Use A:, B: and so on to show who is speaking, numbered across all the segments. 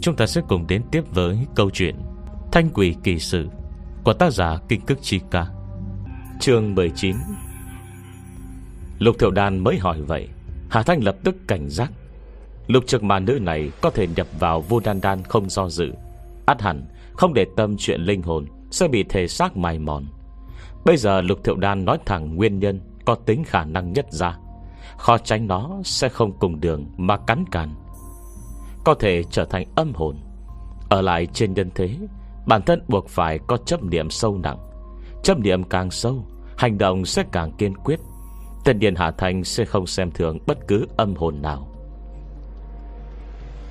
A: Chúng ta sẽ cùng đến tiếp với câu chuyện Thanh quỷ kỳ sự Của tác giả Kinh Cức Chi Ca. Chương 19 Lục Thiệu Đan mới hỏi vậy, Hà Thanh lập tức cảnh giác. Lục trực mà nữ này có thể nhập vào vô đan đan không do dự. Át hẳn, Không để tâm chuyện linh hồn, Sẽ bị thể xác mài mòn. Bây giờ Lục Thiệu Đan nói thẳng nguyên nhân Có tính khả năng nhất ra. Khó tránh nó sẽ không cùng đường Mà cắn càn. Có thể trở thành âm hồn. Ở lại trên nhân thế, Bản thân buộc phải có chấp niệm sâu nặng. Chấp niệm càng sâu, Hành động sẽ càng kiên quyết. Tân Điền Hà Thành sẽ không xem thường Bất cứ âm hồn nào.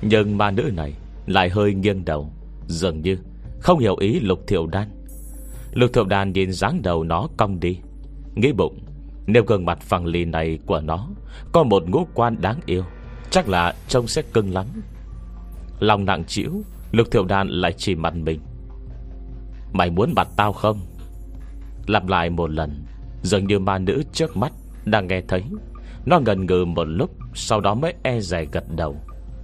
A: Nhưng ma nữ này Lại hơi nghiêng đầu, Dường như không hiểu ý lục thiệu đan. Lục thiệu đan nhìn dáng đầu nó cong đi, Nghĩ bụng, Nếu gương mặt phẳng lì này của nó Có một ngũ quan đáng yêu, Chắc là trông sẽ cưng lắm. Lòng nặng chịu Lục thiệu đàn lại chỉ mặt mình. Mày muốn mặt tao không? Lặp lại một lần, Dường như ma nữ trước mắt Đang nghe thấy. Nó ngần ngừ một lúc, Sau đó mới e dè gật đầu.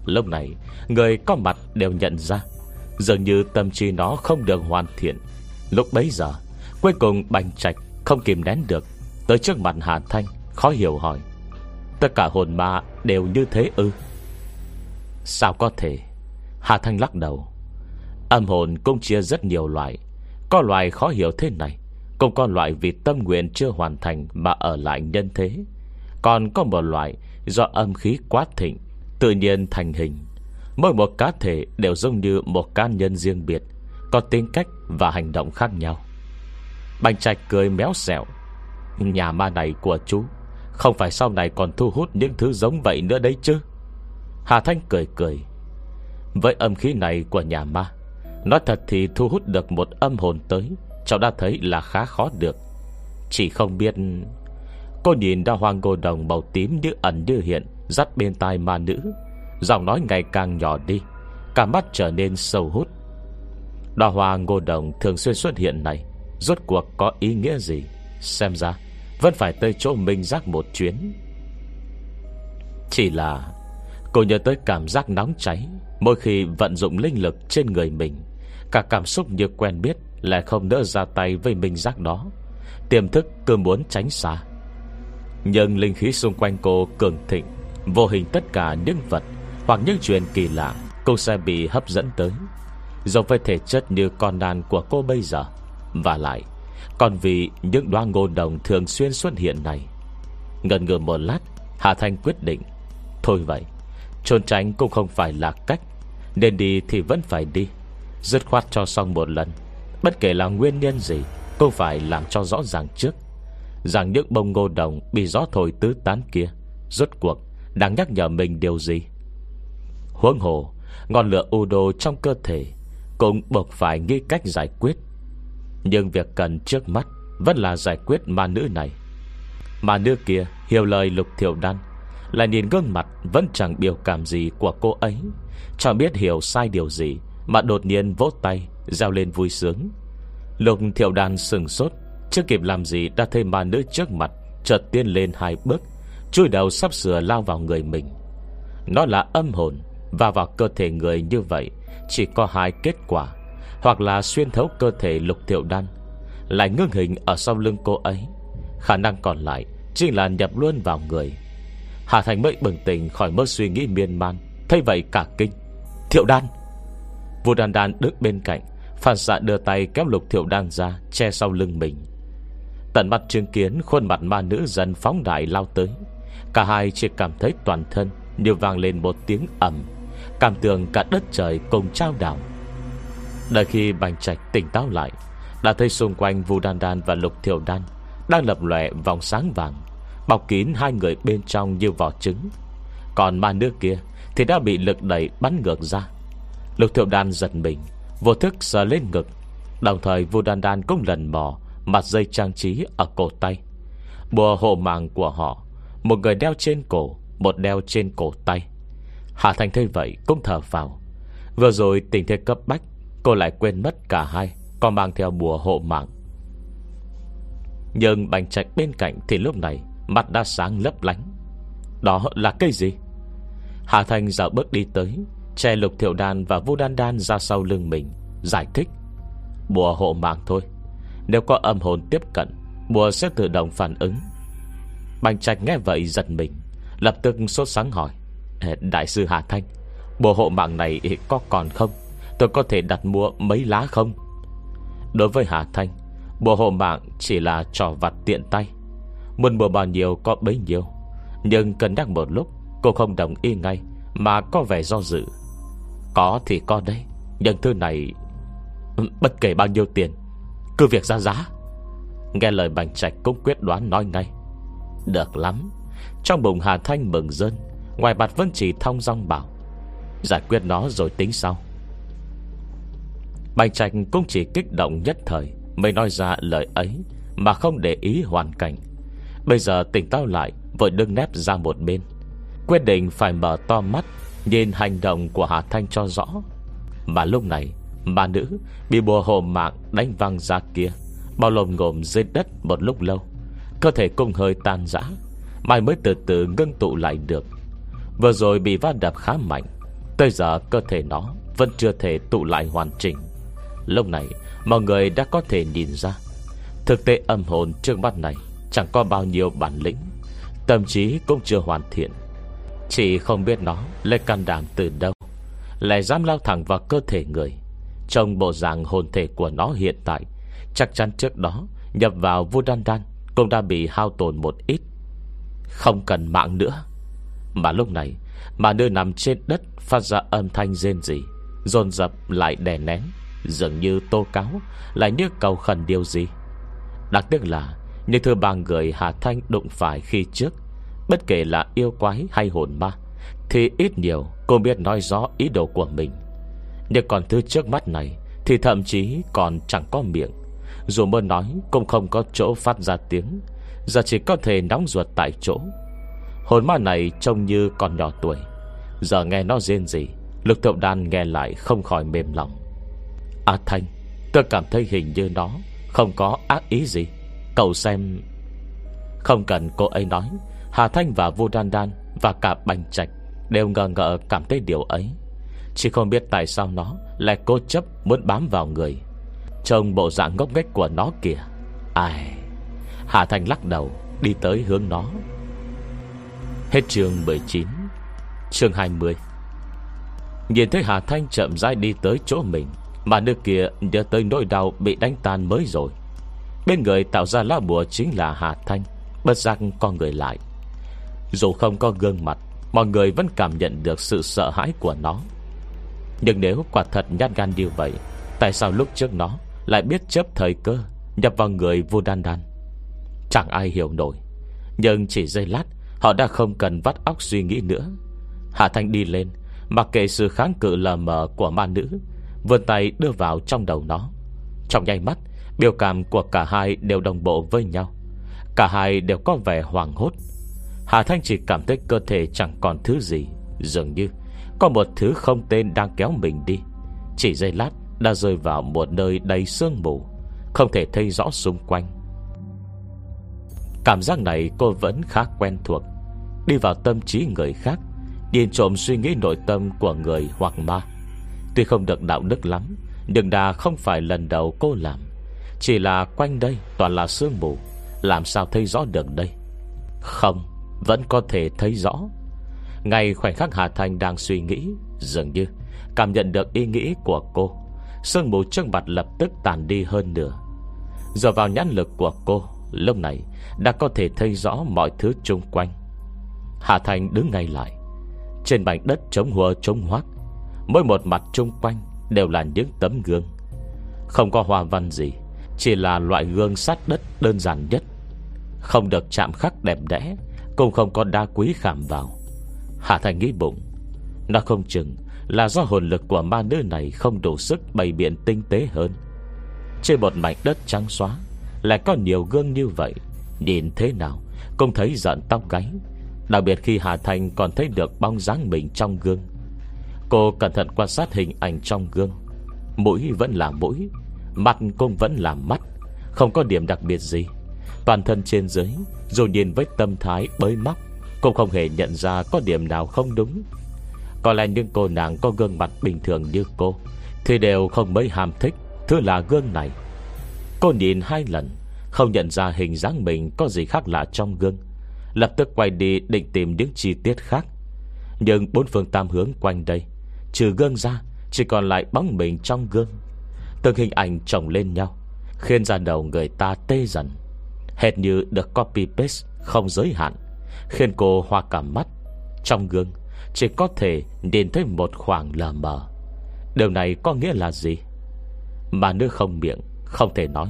A: Lúc này, Người có mặt đều nhận ra, Dường như tâm trí nó không được hoàn thiện. Lúc bấy giờ, Cuối cùng bành trạch không kìm nén được. Tới trước mặt Hà Thanh, Khó hiểu hỏi, Tất cả hồn ma đều như thế ư? Sao có thể? Hà Thanh lắc đầu. Âm hồn cũng chia rất nhiều loại. Có loại khó hiểu thế này, Cũng có loại vì tâm nguyện chưa hoàn thành Mà ở lại nhân thế. Còn có một loại do âm khí quá thịnh, Tự nhiên thành hình. Mỗi một cá thể đều giống như một cá nhân riêng biệt, Có tính cách và hành động khác nhau. Bành trạch cười méo xẹo. Nhà ma này của chú, Không phải sau này còn thu hút những thứ giống vậy nữa đấy chứ? Hà Thanh cười cười. Với âm khí này của nhà ma, Nói thật thì thu hút được một âm hồn tới, Cháu đã thấy là khá khó được. Chỉ không biết, Cô nhìn đa hoang ngô đồng màu tím như ẩn như hiện, Dắt bên tai ma nữ. Giọng nói ngày càng nhỏ đi, Cả mắt trở nên sâu hút. Đòa hoa ngô đồng thường xuyên xuất hiện này, Rốt cuộc có ý nghĩa gì? Xem ra, Vẫn phải tới chỗ Minh Giác một chuyến. Chỉ là, Cô nhớ tới cảm giác nóng cháy Mỗi khi vận dụng linh lực trên người mình, Cả cảm xúc như quen biết Lại không đỡ ra tay với Minh Giác đó. Tiềm thức cứ muốn tránh xa. Nhưng linh khí xung quanh cô cường thịnh, Vô hình tất cả những vật Hoặc những chuyện kỳ lạ Cô sẽ bị hấp dẫn tới. Giống với thể chất như con đàn của cô bây giờ, Và lại, Còn vì những đoan ngô đồng thường xuyên xuất hiện này. Ngần ngừ một lát, Hà Thanh quyết định, Thôi vậy, Trốn tránh cũng không phải là cách nên đi thì vẫn phải đi. Dứt khoát cho xong một lần. Bất kể là nguyên nhân gì, Cũng phải làm cho rõ ràng trước. Rằng những bông ngô đồng Bị gió thổi tứ tán kia, Rốt cuộc đang nhắc nhở mình điều gì? Huống hồ, Ngọn lửa u đồ trong cơ thể Cũng buộc phải nghĩ cách giải quyết. Nhưng việc cần trước mắt Vẫn là giải quyết ma nữ này. Ma nữ kia, hiểu lời lục thiểu đan, Lại nhìn gương mặt Vẫn chẳng biểu cảm gì của cô ấy. Chẳng biết hiểu sai điều gì, Mà đột nhiên vỗ tay Giao lên vui sướng. Lục thiệu đàn sừng sốt, Chưa kịp làm gì đã thấy ma nữ trước mặt Chợt tiên lên hai bước, Chui đầu sắp sửa lao vào người mình. Nó là âm hồn Và vào cơ thể người như vậy, Chỉ có hai kết quả, Hoặc là xuyên thấu cơ thể lục thiệu đan, Lại ngưng hình ở sau lưng cô ấy. Khả năng còn lại Chính là nhập luôn vào người. Hà Thành mới bừng tỉnh khỏi mơ suy nghĩ miên man. Thấy vậy cả kinh. Thiệu đan. Vua đan đan đứng bên cạnh, Phản xạ đưa tay kéo lục thiệu đan ra, Che sau lưng mình. Tận mặt chứng kiến khuôn mặt ma nữ dần phóng đại lao tới. Cả hai chỉ cảm thấy toàn thân Như vang lên một tiếng ẩm Cảm tưởng cả đất trời cùng trao đảo. Đợi khi bành trạch tỉnh táo lại, Đã thấy xung quanh Vu Đan Đan và Lục Thiểu Đan Đang lập lòe vòng sáng vàng, Bọc kín hai người bên trong như vỏ trứng. Còn ma nữ kia thì đã bị lực đẩy bắn ngược ra. Lục thượng Đan giật mình, Vô thức sờ lên ngực. Đồng thời Vu Đan Đan cũng lần mò, Mặt dây trang trí ở cổ tay. Bùa hộ mạng của họ, một người đeo trên cổ, Một đeo trên cổ tay. Hạ Thành thấy vậy cũng thở vào. Vừa rồi tình thế cấp bách, Cô lại quên mất cả hai, Còn mang theo bùa hộ mạng. Nhưng bành trạch bên cạnh Thì lúc này, mặt đã sáng lấp lánh. Đó là cây gì? Hạ Thành dạo bước đi tới, Che lục thiệu đan và vô đan đan ra sau lưng mình, Giải thích. Bùa hộ mạng thôi, Nếu có âm hồn tiếp cận Bùa sẽ tự động phản ứng. Bành trạch nghe vậy giật mình, Lập tức sốt sáng hỏi Đại sư Hà Thanh Bùa hộ mạng này có còn không? Tôi có thể đặt mua mấy lá không? Đối với Hà Thanh Bùa hộ mạng chỉ là trò vặt tiện tay. Muốn bùa bao nhiêu có bấy nhiêu, Nhưng cần nhắc một lúc Cô không đồng ý ngay, Mà có vẻ do dự. Có thì có đấy, Nhưng thứ này ừ, Bất kể bao nhiêu tiền, Cứ việc ra giá. Nghe lời Bành Trạch cũng quyết đoán nói ngay. Được lắm, Trong bụng Hà Thanh mừng dân Ngoài mặt vẫn chỉ thông dong bảo. Giải quyết nó rồi tính sau. Bành Trạch cũng chỉ kích động nhất thời, Mới nói ra lời ấy, Mà không để ý hoàn cảnh. Bây giờ tỉnh táo lại, Vội đứng nép ra một bên. Quyết định phải mở to mắt Nhìn hành động của Hà Thanh cho rõ. Mà lúc này, bà nữ bị bùa hồ mạng đánh văng ra kia, Bao lồm ngồm dưới đất một lúc lâu. Cơ thể cung hơi tan rã, Mai mới từ từ ngưng tụ lại được. Vừa rồi bị va đập khá mạnh, Tới giờ cơ thể nó Vẫn chưa thể tụ lại hoàn chỉnh. Lúc này, mọi người đã có thể nhìn ra, Thực tế âm hồn trước mắt này Chẳng có bao nhiêu bản lĩnh, Tâm trí cũng chưa hoàn thiện. Chỉ không biết nó lấy can đảm từ đâu, Lại dám lao thẳng vào cơ thể người. Trong bộ dạng hồn thể của nó hiện tại, Chắc chắn trước đó Nhập vào vua đan đan Cũng đã bị hao tổn một ít. Không cần mạng nữa. Mà lúc này, Mà nơi nằm trên đất Phát ra âm thanh rên gì Dồn dập lại đè nén, Dường như tô cáo Lại như cầu khẩn điều gì. Đặc tiếc là Như thưa ba người Hà Thanh đụng phải khi trước. Bất kể là yêu quái hay hồn ma, Thì ít nhiều cô biết nói rõ ý đồ của mình. Nhưng còn thứ trước mắt này, Thì thậm chí còn chẳng có miệng. Dù mơ nói, cũng không có chỗ phát ra tiếng. Giờ chỉ có thể nóng ruột tại chỗ. Hồn ma này trông như còn nhỏ tuổi. Giờ nghe nó rên gì Lực thượng đan nghe lại không khỏi mềm lòng. À Thanh, Tôi cảm thấy hình như nó Không có ác ý gì. Cậu xem. Không cần cô ấy nói Hà Thanh và Vô Đan Đan Và cả Bành Trạch Đều ngờ ngợ cảm thấy điều ấy. Chỉ không biết tại sao nó Lại cố chấp muốn bám vào người. Trông bộ dạng ngốc nghếch của nó kìa. Ai? Hà Thanh lắc đầu, Đi tới hướng nó. Hết chương 19 Chương 20 Nhìn thấy Hà Thanh chậm rãi đi tới chỗ mình, Mà nước kia nhớ tới nỗi đau Bị đánh tan mới rồi. Bên người tạo ra lá bùa chính là Hà Thanh, Bất giác con người lại. Dù không có gương mặt, Mọi người vẫn cảm nhận được sự sợ hãi của nó. Nhưng nếu quả thật nhát gan như vậy, Tại sao lúc trước nó Lại biết chấp thời cơ Nhập vào người vô đan đan Chẳng ai hiểu nổi, Nhưng chỉ giây lát, Họ đã không cần vắt óc suy nghĩ nữa. Hạ Thanh đi lên, Mặc kệ sự kháng cự lờ mờ của ma nữ, Vươn tay đưa vào trong đầu nó. Trong nháy mắt, Biểu cảm của cả hai đều đồng bộ với nhau. Cả hai đều có vẻ hoàng hốt. Hà Thanh chỉ cảm thấy cơ thể chẳng còn thứ gì, Dường như Có một thứ không tên đang kéo mình đi. Chỉ giây lát, đã rơi vào một nơi đầy sương mù, Không thể thấy rõ xung quanh. Cảm giác này cô vẫn khá quen thuộc. Đi vào tâm trí người khác, Điền trộm suy nghĩ nội tâm của người hoặc ma. Tuy không được đạo đức lắm, Nhưng đà không phải lần đầu cô làm. Chỉ là quanh đây toàn là sương mù, Làm sao thấy rõ được đây? Không. Vẫn có thể thấy rõ. Ngay khoảnh khắc Hà Thanh đang suy nghĩ, Dường như Cảm nhận được ý nghĩ của cô. Sương mù trước mặt lập tức tàn đi hơn nửa. Giờ vào nhãn lực của cô, Lúc này đã có thể thấy rõ mọi thứ chung quanh. Hà Thành đứng ngay lại. Trên mảnh đất trống hùa trống hoác, Mỗi một mặt chung quanh Đều là những tấm gương. Không có hoa văn gì, Chỉ là loại gương sát đất đơn giản nhất. Không được chạm khắc đẹp đẽ cũng không có đá quý khảm vào. Hà Thành nghĩ bụng. Nó không chừng là do hồn lực của ma nữ này Không đủ sức bày biện tinh tế hơn. Trên một mảnh đất trắng xóa, Lại có nhiều gương như vậy. Nhìn thế nào, Cũng thấy giận tóc gáy. Đặc biệt khi Hà Thành còn thấy được bóng dáng mình trong gương. Cô cẩn thận quan sát hình ảnh trong gương. Mũi vẫn là mũi, Mặt cũng vẫn là mắt, Không có điểm đặc biệt gì. Toàn thân trên dưới dù nhìn với tâm thái bới móc, Cũng không hề nhận ra có điểm nào không đúng. Có lẽ những cô nàng có gương mặt bình thường như cô Thì đều không mấy ham thích Thứ là gương này. Cô nhìn hai lần, Không nhận ra hình dáng mình có gì khác lạ trong gương. Lập tức quay đi định tìm những chi tiết khác. Nhưng bốn phương tam hướng quanh đây, Trừ gương ra, Chỉ còn lại bóng mình trong gương. Từng hình ảnh chồng lên nhau, Khiến ra đầu người ta tê dần. Hệt như được copy paste Không giới hạn, Khiến cô hoa cả mắt. Trong gương, Chỉ có thể nhìn thấy một khoảng lờ mờ. Điều này có nghĩa là gì? Mà nữ không miệng, Không thể nói.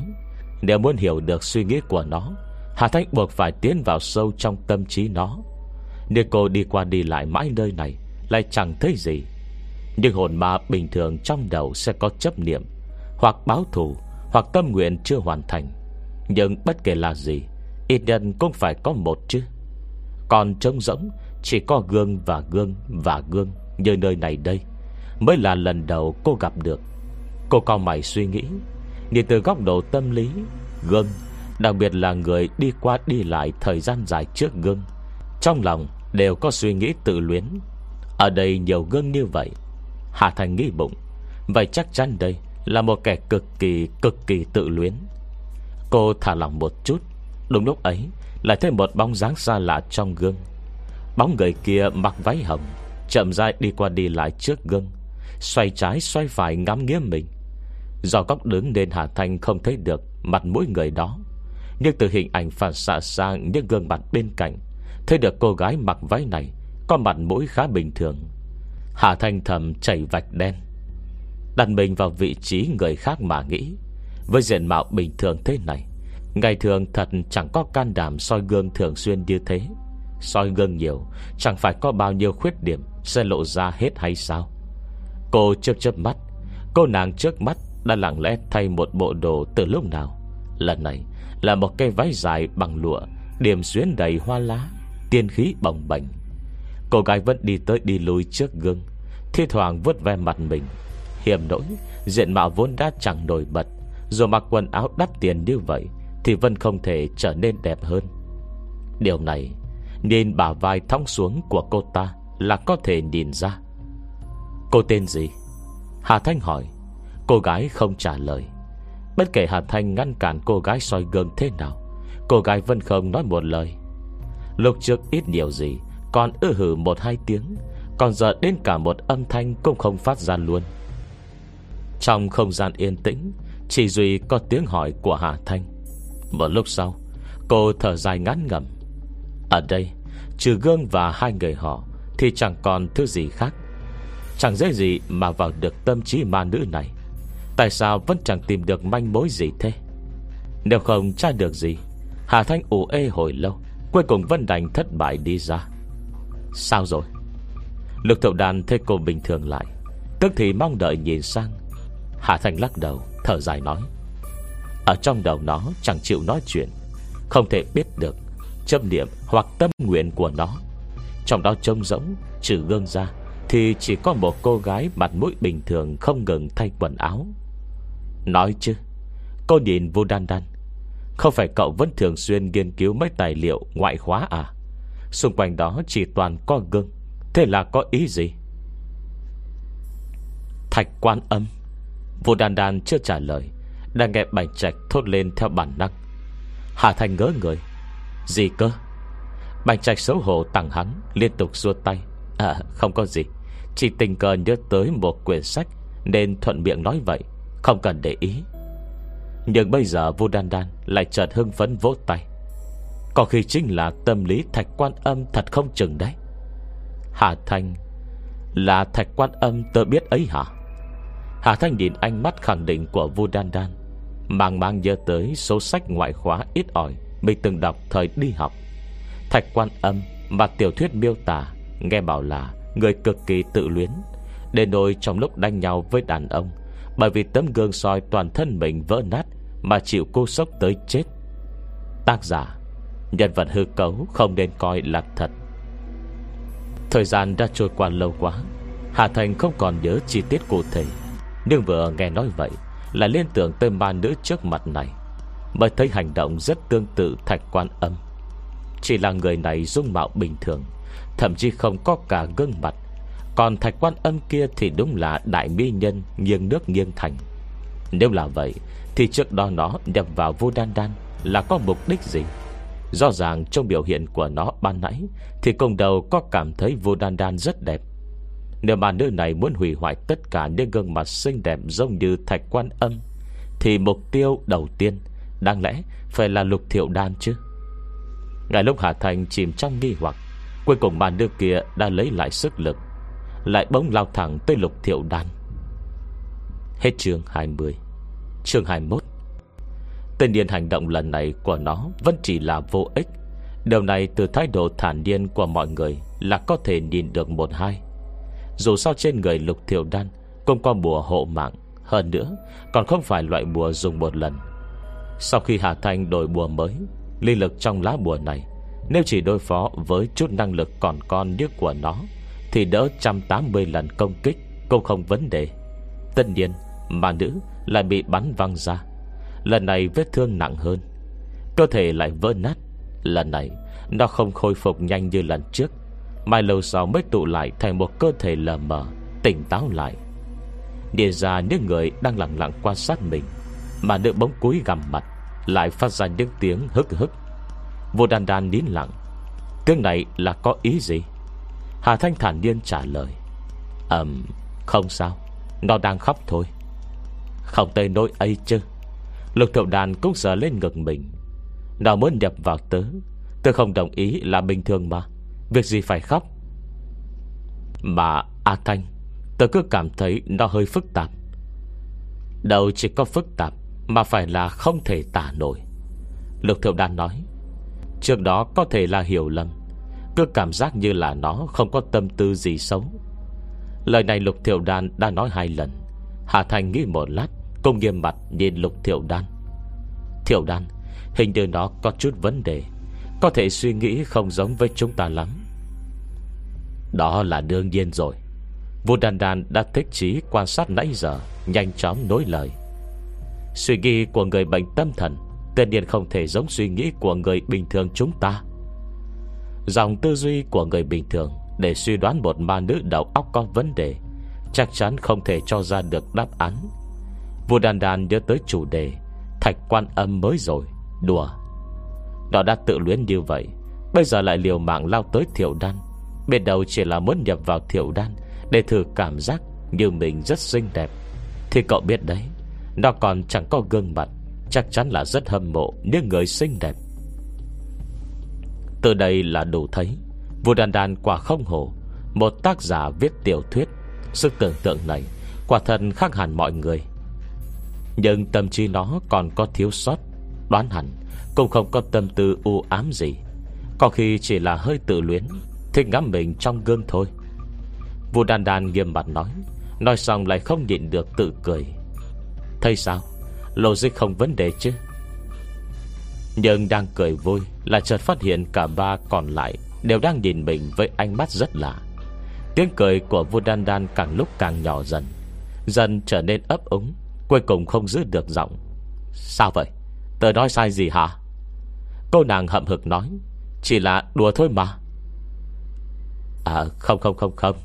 A: Nếu muốn hiểu được suy nghĩ của nó, Hà Thanh buộc phải tiến vào sâu trong tâm trí nó. Nếu cô đi qua đi lại mãi nơi này, Lại chẳng thấy gì. Nhưng hồn ma bình thường trong đầu Sẽ có chấp niệm, Hoặc báo thù, Hoặc tâm nguyện chưa hoàn thành. Nhưng bất kể là gì, Ít nhân cũng phải có một chứ. Còn trông rỗng, Chỉ có gương và gương và gương Như nơi này đây Mới là lần đầu cô gặp được. Cô cao mày suy nghĩ, Nhìn từ góc độ tâm lý, Gương, Đặc biệt là người đi qua đi lại Thời gian dài trước gương, Trong lòng đều có suy nghĩ tự luyến. Ở đây nhiều gương như vậy, Hà Thành nghĩ bụng, Vậy chắc chắn đây là một kẻ cực kỳ Cực kỳ tự luyến. Cô thả lỏng một chút. Đúng lúc ấy, lại thấy một bóng dáng xa lạ trong gương. Bóng người kia mặc váy hồng, Chậm rãi đi qua đi lại trước gương, Xoay trái xoay phải ngắm nghĩa mình. Do góc đứng nên Hà Thanh không thấy được Mặt mũi người đó, Nhưng từ hình ảnh phản xạ sang Những gương mặt bên cạnh, Thấy được cô gái mặc váy này Có mặt mũi khá bình thường. Hà Thanh thầm chảy vạch đen. Đặt mình vào vị trí người khác mà nghĩ với diện mạo bình thường thế này, Ngày thường thật chẳng có can đảm soi gương thường xuyên như thế. Soi gương nhiều, Chẳng phải có bao nhiêu khuyết điểm Sẽ lộ ra hết hay sao? Cô chớp chớp mắt, Cô nàng trước mắt đã lặng lẽ thay một bộ đồ từ lúc nào? Lần này là một cây váy dài bằng lụa, Điểm xuyến đầy hoa lá, Tiên khí bồng bềnh. Cô gái vẫn đi tới đi lui trước gương, Thi thoảng vứt ve mặt mình. Hiểm nỗi, Diện mạo vốn đã chẳng nổi bật dù mặc quần áo đắt tiền như vậy, Thì vẫn không thể trở nên đẹp hơn. Điều này Nhìn bả vai thong xuống của cô ta Là có thể nhìn ra. Cô tên gì? Hà Thanh hỏi. Cô gái không trả lời. Bất kể Hà Thanh ngăn cản cô gái soi gương thế nào, Cô gái vẫn không nói một lời. Lúc trước ít nhiều gì, Còn ư hử một hai tiếng, Còn giờ đến cả một âm thanh Cũng không phát ra luôn. Trong không gian yên tĩnh chỉ Duy có tiếng hỏi của Hà Thanh. Một lúc sau, Cô thở dài ngắn ngầm Ở đây, Trừ gương và hai người họ, Thì chẳng còn thứ gì khác. Chẳng dễ gì mà vào được tâm trí ma nữ này. Tại sao vẫn chẳng tìm được manh mối gì thế? Nếu không tra được gì, Hà Thanh ủ ê hồi lâu, Cuối cùng Vân Đành thất bại đi ra. Sao rồi? Lực thậu đàn thấy cô bình thường lại, Tức thì mong đợi nhìn sang. Hà Thanh lắc đầu thở dài nói. Ở trong đầu nó chẳng chịu nói chuyện, Không thể biết được Chấp niệm hoặc tâm nguyện của nó. Trong đó trông rỗng, Trừ gương ra, Thì chỉ có một cô gái mặt mũi bình thường Không ngừng thay quần áo. Nói chứ, Cô nhìn vô đan đan, Không phải cậu vẫn thường xuyên nghiên cứu mấy tài liệu ngoại khóa à? Xung quanh đó chỉ toàn có gương, Thế là có ý gì? Thạch quan âm Vô đan đan chưa trả lời, Đang nghe bành trạch thốt lên theo bản năng. Hà Thành ngỡ người. Gì cơ? Bành trạch xấu hổ tặng hắn, Liên tục xua tay. À không có gì. Chỉ tình cờ nhớ tới một quyển sách Nên thuận miệng nói vậy, không cần để ý. Nhưng bây giờ vô Đan Đan Lại chợt hưng phấn vỗ tay. Có khi chính là tâm lý thạch quan âm Thật không chừng đấy. Hà Thanh Là thạch quan âm tớ biết ấy hả? Hà Thanh nhìn ánh mắt khẳng định Của Vu Đan Đan. Mang mang nhớ tới số sách ngoại khóa ít ỏi Mình từng đọc thời đi học. Thạch quan âm Mà tiểu thuyết miêu tả Nghe bảo là người cực kỳ tự luyến, Để nỗi trong lúc đánh nhau với đàn ông, bởi vì tấm gương soi toàn thân mình vỡ nát Mà chịu cô sốc tới chết. Tác giả, Nhân vật hư cấu không nên coi là thật. Thời gian đã trôi qua lâu quá, Hà Thành không còn nhớ chi tiết cụ thể. Nhưng vừa nghe nói vậy Là liên tưởng tới ma nữ trước mặt này Mới thấy hành động rất tương tự thạch quan âm. Chỉ là người này dung mạo bình thường, Thậm chí không có cả gương mặt. Còn thạch quan âm kia thì đúng là đại mỹ nhân Nghiêng nước nghiêng thành. Nếu là vậy, Thì trước đó nó nhập vào vô đan đan Là có mục đích gì? Rõ ràng trong biểu hiện của nó ban nãy, Thì công đầu có cảm thấy vô đan đan rất đẹp. Nếu mà nữ này muốn hủy hoại tất cả những gương mặt xinh đẹp giống như thạch quan âm, Thì mục tiêu đầu tiên Đáng lẽ phải là lục thiệu đan chứ. Ngày lúc Hà Thành chìm trong nghi hoặc, Cuối cùng màn đưa kia đã lấy lại sức lực, Lại bỗng lao thẳng tới lục thiệu đan. Hết chương 20 Chương 21 Tên điên hành động lần này của nó Vẫn chỉ là vô ích. Điều này từ thái độ thản nhiên của mọi người Là có thể nhìn được một hai. Dù sao trên người lục thiểu đan Cũng có bùa hộ mạng. Hơn nữa, còn không phải loại bùa dùng một lần. Sau khi Hà Thanh đổi bùa mới Linh lực trong lá bùa này, Nếu chỉ đối phó với chút năng lực còn con như của nó, Thì đỡ 180 lần công kích Cũng không vấn đề. Tất nhiên, mà nữ lại bị bắn văng ra. Lần này vết thương nặng hơn. Cơ thể lại vỡ nát. Lần này, nó không khôi phục nhanh như lần trước. Mai lâu sau mới tụ lại Thành một cơ thể lờ mờ, Tỉnh táo lại. Địa ra những người đang lặng lặng quan sát mình, Mà nữ bóng cúi gầm mặt, Lại phát ra những tiếng hức hức. Vô đàn đàn nín lặng, Tiếng này là có ý gì? Hà Thanh thản nhiên trả lời Ẩm không sao, Nó đang khóc thôi. Không tới nỗi ấy chứ. Lục thượng đàn cũng sờ lên ngực mình, Nó muốn nhập vào tớ Tớ không đồng ý là bình thường mà. Việc gì phải khóc? Mà A Thanh, Tớ cứ cảm thấy nó hơi phức tạp. Đâu chỉ có phức tạp Mà phải là không thể tả nổi. Lục thiệu đan nói, Trước đó có thể là hiểu lầm, Cứ cảm giác như là nó Không có tâm tư gì xấu. Lời này Lục Thiệu Đan đã nói hai lần. Hà Thành nghĩ một lát Công nghiêm mặt nhìn Lục Thiệu Đan. Thiệu Đan, Hình như nó có chút vấn đề. Có thể suy nghĩ không giống với chúng ta lắm. Đó là đương nhiên rồi. Vua Đan Đan đã thích trí quan sát nãy giờ, Nhanh chóng nối lời. Suy nghĩ của người bệnh tâm thần, Tất nhiên không thể giống suy nghĩ của người bình thường chúng ta. Dòng tư duy của người bình thường Để suy đoán một ma nữ đầu óc có vấn đề, Chắc chắn không thể cho ra được đáp án. Vua Đan Đan nhớ tới chủ đề, Thạch quan âm mới rồi, Đùa. Nó đã tự luyến như vậy. Bây giờ lại liều mạng lao tới thiểu đan. Bên đầu chỉ là muốn nhập vào thiểu đan Để thử cảm giác như mình rất xinh đẹp. Thì cậu biết đấy, Nó còn chẳng có gương mặt, Chắc chắn là rất hâm mộ Những người xinh đẹp. Từ đây là đủ thấy Vua đàn đàn quả không hổ, Một tác giả viết tiểu thuyết. Sức tưởng tượng này Quả thật khác hẳn mọi người. Nhưng tâm trí nó còn có thiếu sót, Đoán hẳn cũng không có tâm tư u ám gì. Có khi chỉ là hơi tự luyến, Thích ngắm mình trong gương thôi. Vua đàn đàn nghiêm mặt nói Nói xong lại không nhịn được tự cười. Thấy sao? Logic không vấn đề chứ? Nhưng đang cười vui Là chợt phát hiện cả ba còn lại Đều đang nhìn mình với ánh mắt rất lạ. Tiếng cười của vua đan đan càng lúc càng nhỏ dần Dần trở nên ấp úng, Cuối cùng không giữ được giọng. Sao vậy? Tớ nói sai gì hả? Cô nàng hậm hực nói, Chỉ là đùa thôi mà. À không không không không.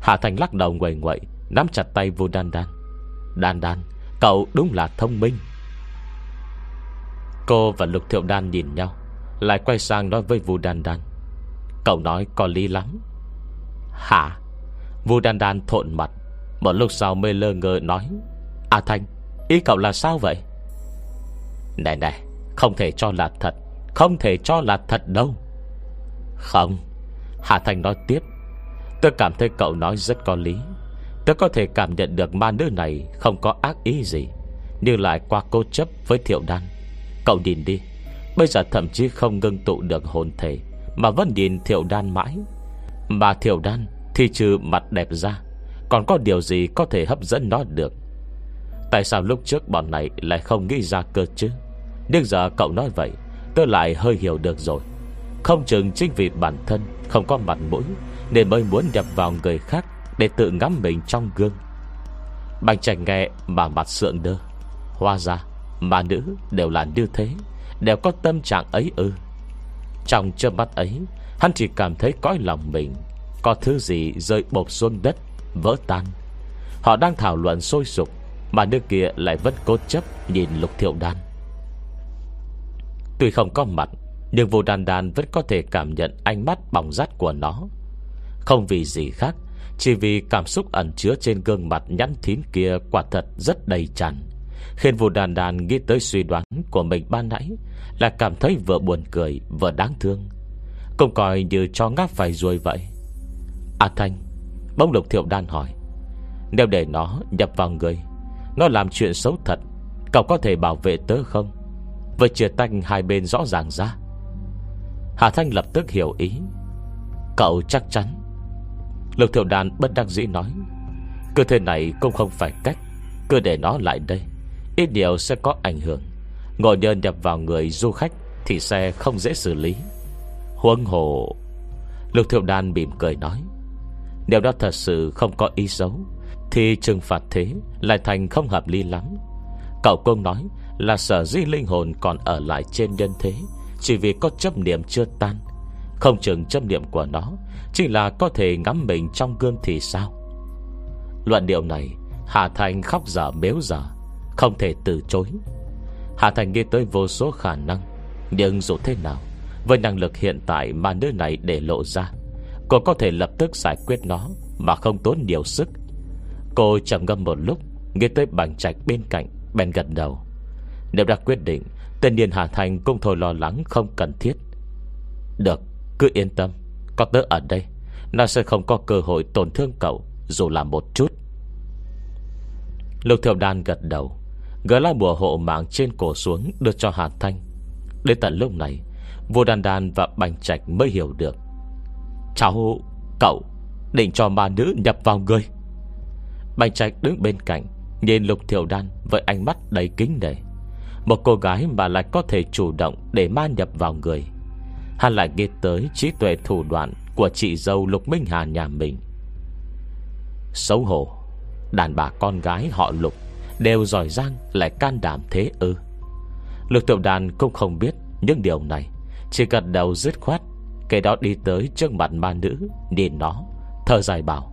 A: Hà Thành lắc đầu nguầy nguậy Nắm chặt tay vua đan đan. Đan đan, Cậu đúng là thông minh. Cô và Lục Thiệu Đan nhìn nhau, Lại quay sang nói với Vu Đan Đan. Cậu nói có lý lắm. Hả? Vu Đan Đan thộn mặt, Một lúc sau mê lơ ngơ nói. À Thanh Ý cậu là sao vậy? Này này, Không thể cho là thật. Không thể cho là thật đâu. Không, Hà thành nói tiếp. Tôi cảm thấy cậu nói rất có lý. Tôi có thể cảm nhận được ma nữ này Không có ác ý gì, Nhưng lại qua cô chấp với thiệu đan. Cậu nhìn đi, Bây giờ thậm chí không ngưng tụ được hồn thể, Mà vẫn nhìn thiệu đan mãi. Mà thiệu đan Thì trừ mặt đẹp ra, Còn có điều gì có thể hấp dẫn nó được? Tại sao lúc trước bọn này Lại không nghĩ ra cơ chứ? Nhưng giờ cậu nói vậy Tôi lại hơi hiểu được rồi. Không chừng chính vì bản thân Không có mặt mũi, Nên mới muốn nhập vào người khác để tự ngắm mình trong gương. Bạch Trạch nghe mà mặt sượng đơ. Hoa ra Mà nữ đều là như thế, Đều có tâm trạng ấy ư. Trong chớp mắt ấy, Hắn chỉ cảm thấy cõi lòng mình Có thứ gì rơi bột xuống đất, Vỡ tan. Họ đang thảo luận sôi sục, Mà nước kia lại vẫn cố chấp Nhìn lục thiệu đan. Tuy không có mặt, Nhưng vô đàn đàn vẫn có thể cảm nhận Ánh mắt bỏng rát của nó. Không vì gì khác, Chỉ vì cảm xúc ẩn chứa trên gương mặt Nhắn thín kia quả thật rất đầy tràn, Khiến vô đàn đàn nghĩ tới suy đoán Của mình ban nãy Là cảm thấy vừa buồn cười, vừa đáng thương. Cũng coi như cho ngáp phải ruồi vậy. A Thanh Bông lục thiệu đan hỏi, Nếu để nó nhập vào người, Nó làm chuyện xấu thật, Cậu có thể bảo vệ tớ không? Vừa chia tách hai bên rõ ràng ra. Hà Thanh lập tức hiểu ý. Cậu chắc chắn. Lục thiểu đàn bất đắc dĩ nói Cơ thể này cũng không phải cách. Cứ để nó lại đây. Ít điều sẽ có ảnh hưởng. Ngồi nhơn nhập vào người du khách Thì xe không dễ xử lý. Huân hồ, Lục thiểu đàn mỉm cười nói, Nếu đó thật sự không có ý xấu, Thì trừng phạt thế Lại thành không hợp lý lắm. Cậu công nói là sở di linh hồn còn ở lại trên nhân thế, Chỉ vì có chấp niệm chưa tan. Không chừng chấp niệm của nó Chỉ là có thể ngắm mình trong gương thì sao? Luận điệu này, Hà Thành khóc dở mếu dở, Không thể từ chối. Hà Thành nghĩ tới vô số khả năng, Nhưng dù thế nào, Với năng lực hiện tại mà nơi này để lộ ra, Cô có thể lập tức giải quyết nó Mà không tốn nhiều sức. Cô trầm ngâm một lúc, Nghĩ tới bảng trạch bên cạnh, Bèn gật đầu. Nếu đã quyết định Tên niên Hà Thành cũng thôi lo lắng không cần thiết. Được cứ yên tâm. Có tớ ở đây Nó sẽ không có cơ hội tổn thương cậu Dù là một chút. Lục Thiệu Đan gật đầu Gỡ lá bùa hộ mạng trên cổ xuống Đưa cho Hà Thanh. Đến tận lúc này vua Đan Đan và Bành Trạch mới hiểu được. Cháu, cậu Định cho ma nữ nhập vào người. Bành Trạch đứng bên cạnh Nhìn Lục Thiểu Đan với ánh mắt đầy kính nể. Một cô gái mà lại có thể chủ động Để ma nhập vào người. Hắn lại nghĩ tới trí tuệ thủ đoạn Của chị dâu Lục Minh Hà nhà mình. Xấu hổ, Đàn bà con gái họ Lục Đều giỏi giang lại can đảm thế ư. Lục tiểu đàn cũng không biết Những điều này, Chỉ gật đầu dứt khoát Kể đó đi tới trước mặt ma nữ, Nhìn nó, Thở dài bảo,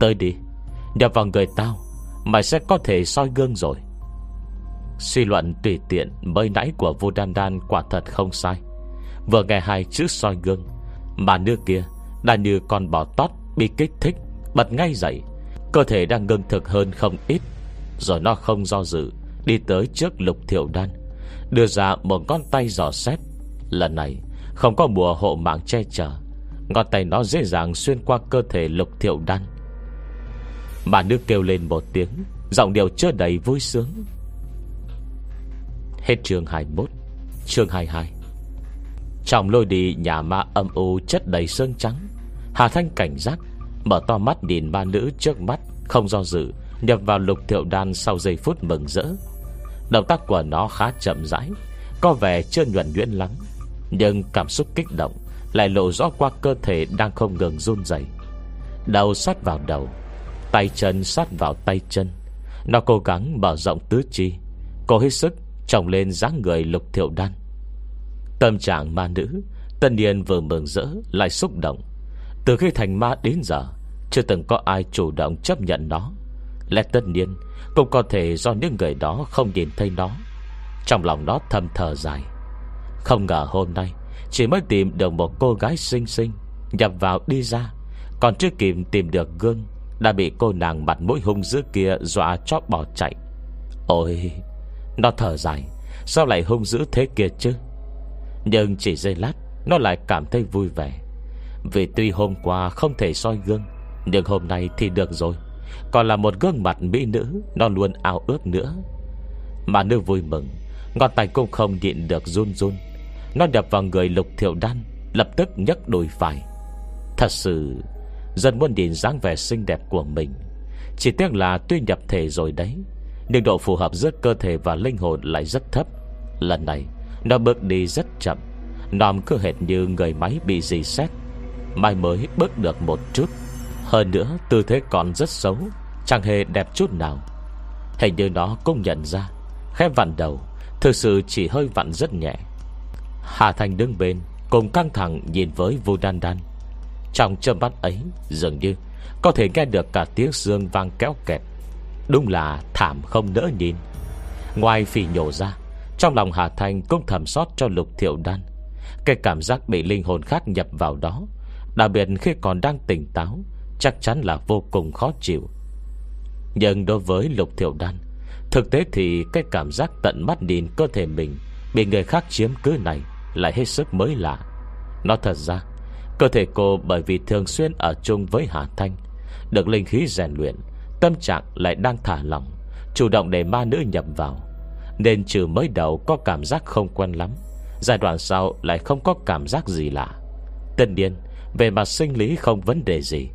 A: Tới đi, Nhập vào người tao, Mày sẽ có thể soi gương rồi. Suy luận tùy tiện Mới nãy của vô đan đan quả thật không sai. Vừa nghe hai chữ soi gương Mà nữ kia Đã như con bò tót bị kích thích, Bật ngay dậy. Cơ thể đang ngưng thực hơn không ít, Rồi nó không do dự, Đi tới trước lục thiệu đan, Đưa ra một con tay giò xét. Lần này, không có bùa hộ mạng che chở, Ngón tay nó dễ dàng xuyên qua cơ thể lục thiệu đan. Bà nước kêu lên một tiếng, Giọng điệu chưa đầy vui sướng. Hết chương 21 Chương 22 Trong lôi đi, nhà ma âm u chất đầy sương trắng. Hà Thanh cảnh giác, Mở to mắt nhìn ma nữ trước mắt, Không do dự, Nhập vào lục thiệu đan sau giây phút mừng rỡ. Động tác của nó khá chậm rãi, Có vẻ chưa nhuận nhuyễn lắm, Nhưng cảm xúc kích động Lại lộ rõ qua cơ thể đang không ngừng run dày Đầu sát vào đầu, Tay chân sát vào tay chân. Nó cố gắng mở rộng tứ chi Cô hết sức trồng lên dáng người lục thiệu đan. Tâm trạng ma nữ Tân niên vừa mừng rỡ, Lại xúc động. Từ khi thành ma đến giờ, Chưa từng có ai chủ động chấp nhận nó. Lẽ tất nhiên, Cũng có thể do những người đó không nhìn thấy nó. Trong lòng nó thầm thở dài. Không ngờ hôm nay, Chỉ mới tìm được một cô gái xinh xinh, Nhập vào đi ra. Còn chưa kịp tìm được gương, đã bị cô nàng mặt mũi hung dữ kia Dọa cho bỏ chạy. Ôi! Nó thở dài. Sao lại hung dữ thế kia chứ? Nhưng chỉ giây lát, Nó lại cảm thấy vui vẻ. Vì tuy hôm qua không thể soi gương, Nhưng hôm nay thì được rồi. Còn là một gương mặt mỹ nữ, Nó luôn ao ước nữa. Mà nữ vui mừng Ngọn tay cũng không nhịn được run run. Nó đập vào người lục thiệu đan, Lập tức nhấc đùi phải. Thật sự, Dân muốn nhìn dáng vẻ xinh đẹp của mình. Chỉ tiếc là tuy nhập thể rồi đấy nhưng độ phù hợp giữa cơ thể và linh hồn lại rất thấp. Lần này, Nó bước đi rất chậm. Nòm cứ hệt như người máy bị dì xét. Mai mới bước được một chút. Hơn nữa, tư thế còn rất xấu, Chẳng hề đẹp chút nào. Hình như nó cũng nhận ra Khép vặn đầu, Thực sự chỉ hơi vặn rất nhẹ. Hà Thành đứng bên, Cùng căng thẳng nhìn với Vu Đan Đan. Trong châm mắt ấy, Dường như có thể nghe được cả tiếng xương vang kéo kẹt. Đúng là thảm không đỡ nhìn. Ngoài phì nhổ ra, Trong lòng Hà Thanh cũng thầm sót cho lục thiệu đan. Cái cảm giác bị linh hồn khác nhập vào đó, Đặc biệt khi còn đang tỉnh táo, Chắc chắn là vô cùng khó chịu. Nhưng đối với lục thiệu đan, Thực tế thì cái cảm giác tận mắt nhìn cơ thể mình Bị người khác chiếm cứ này Lại hết sức mới lạ. Nó thật ra, Cơ thể cô bởi vì thường xuyên ở chung với Hà Thanh, Được linh khí rèn luyện Tâm trạng lại đang thả lỏng, Chủ động để ma nữ nhập vào. Nên trừ mới đầu có cảm giác không quen lắm, Giai đoạn sau lại không có cảm giác gì lạ. Tất nhiên, Về mặt sinh lý không vấn đề gì,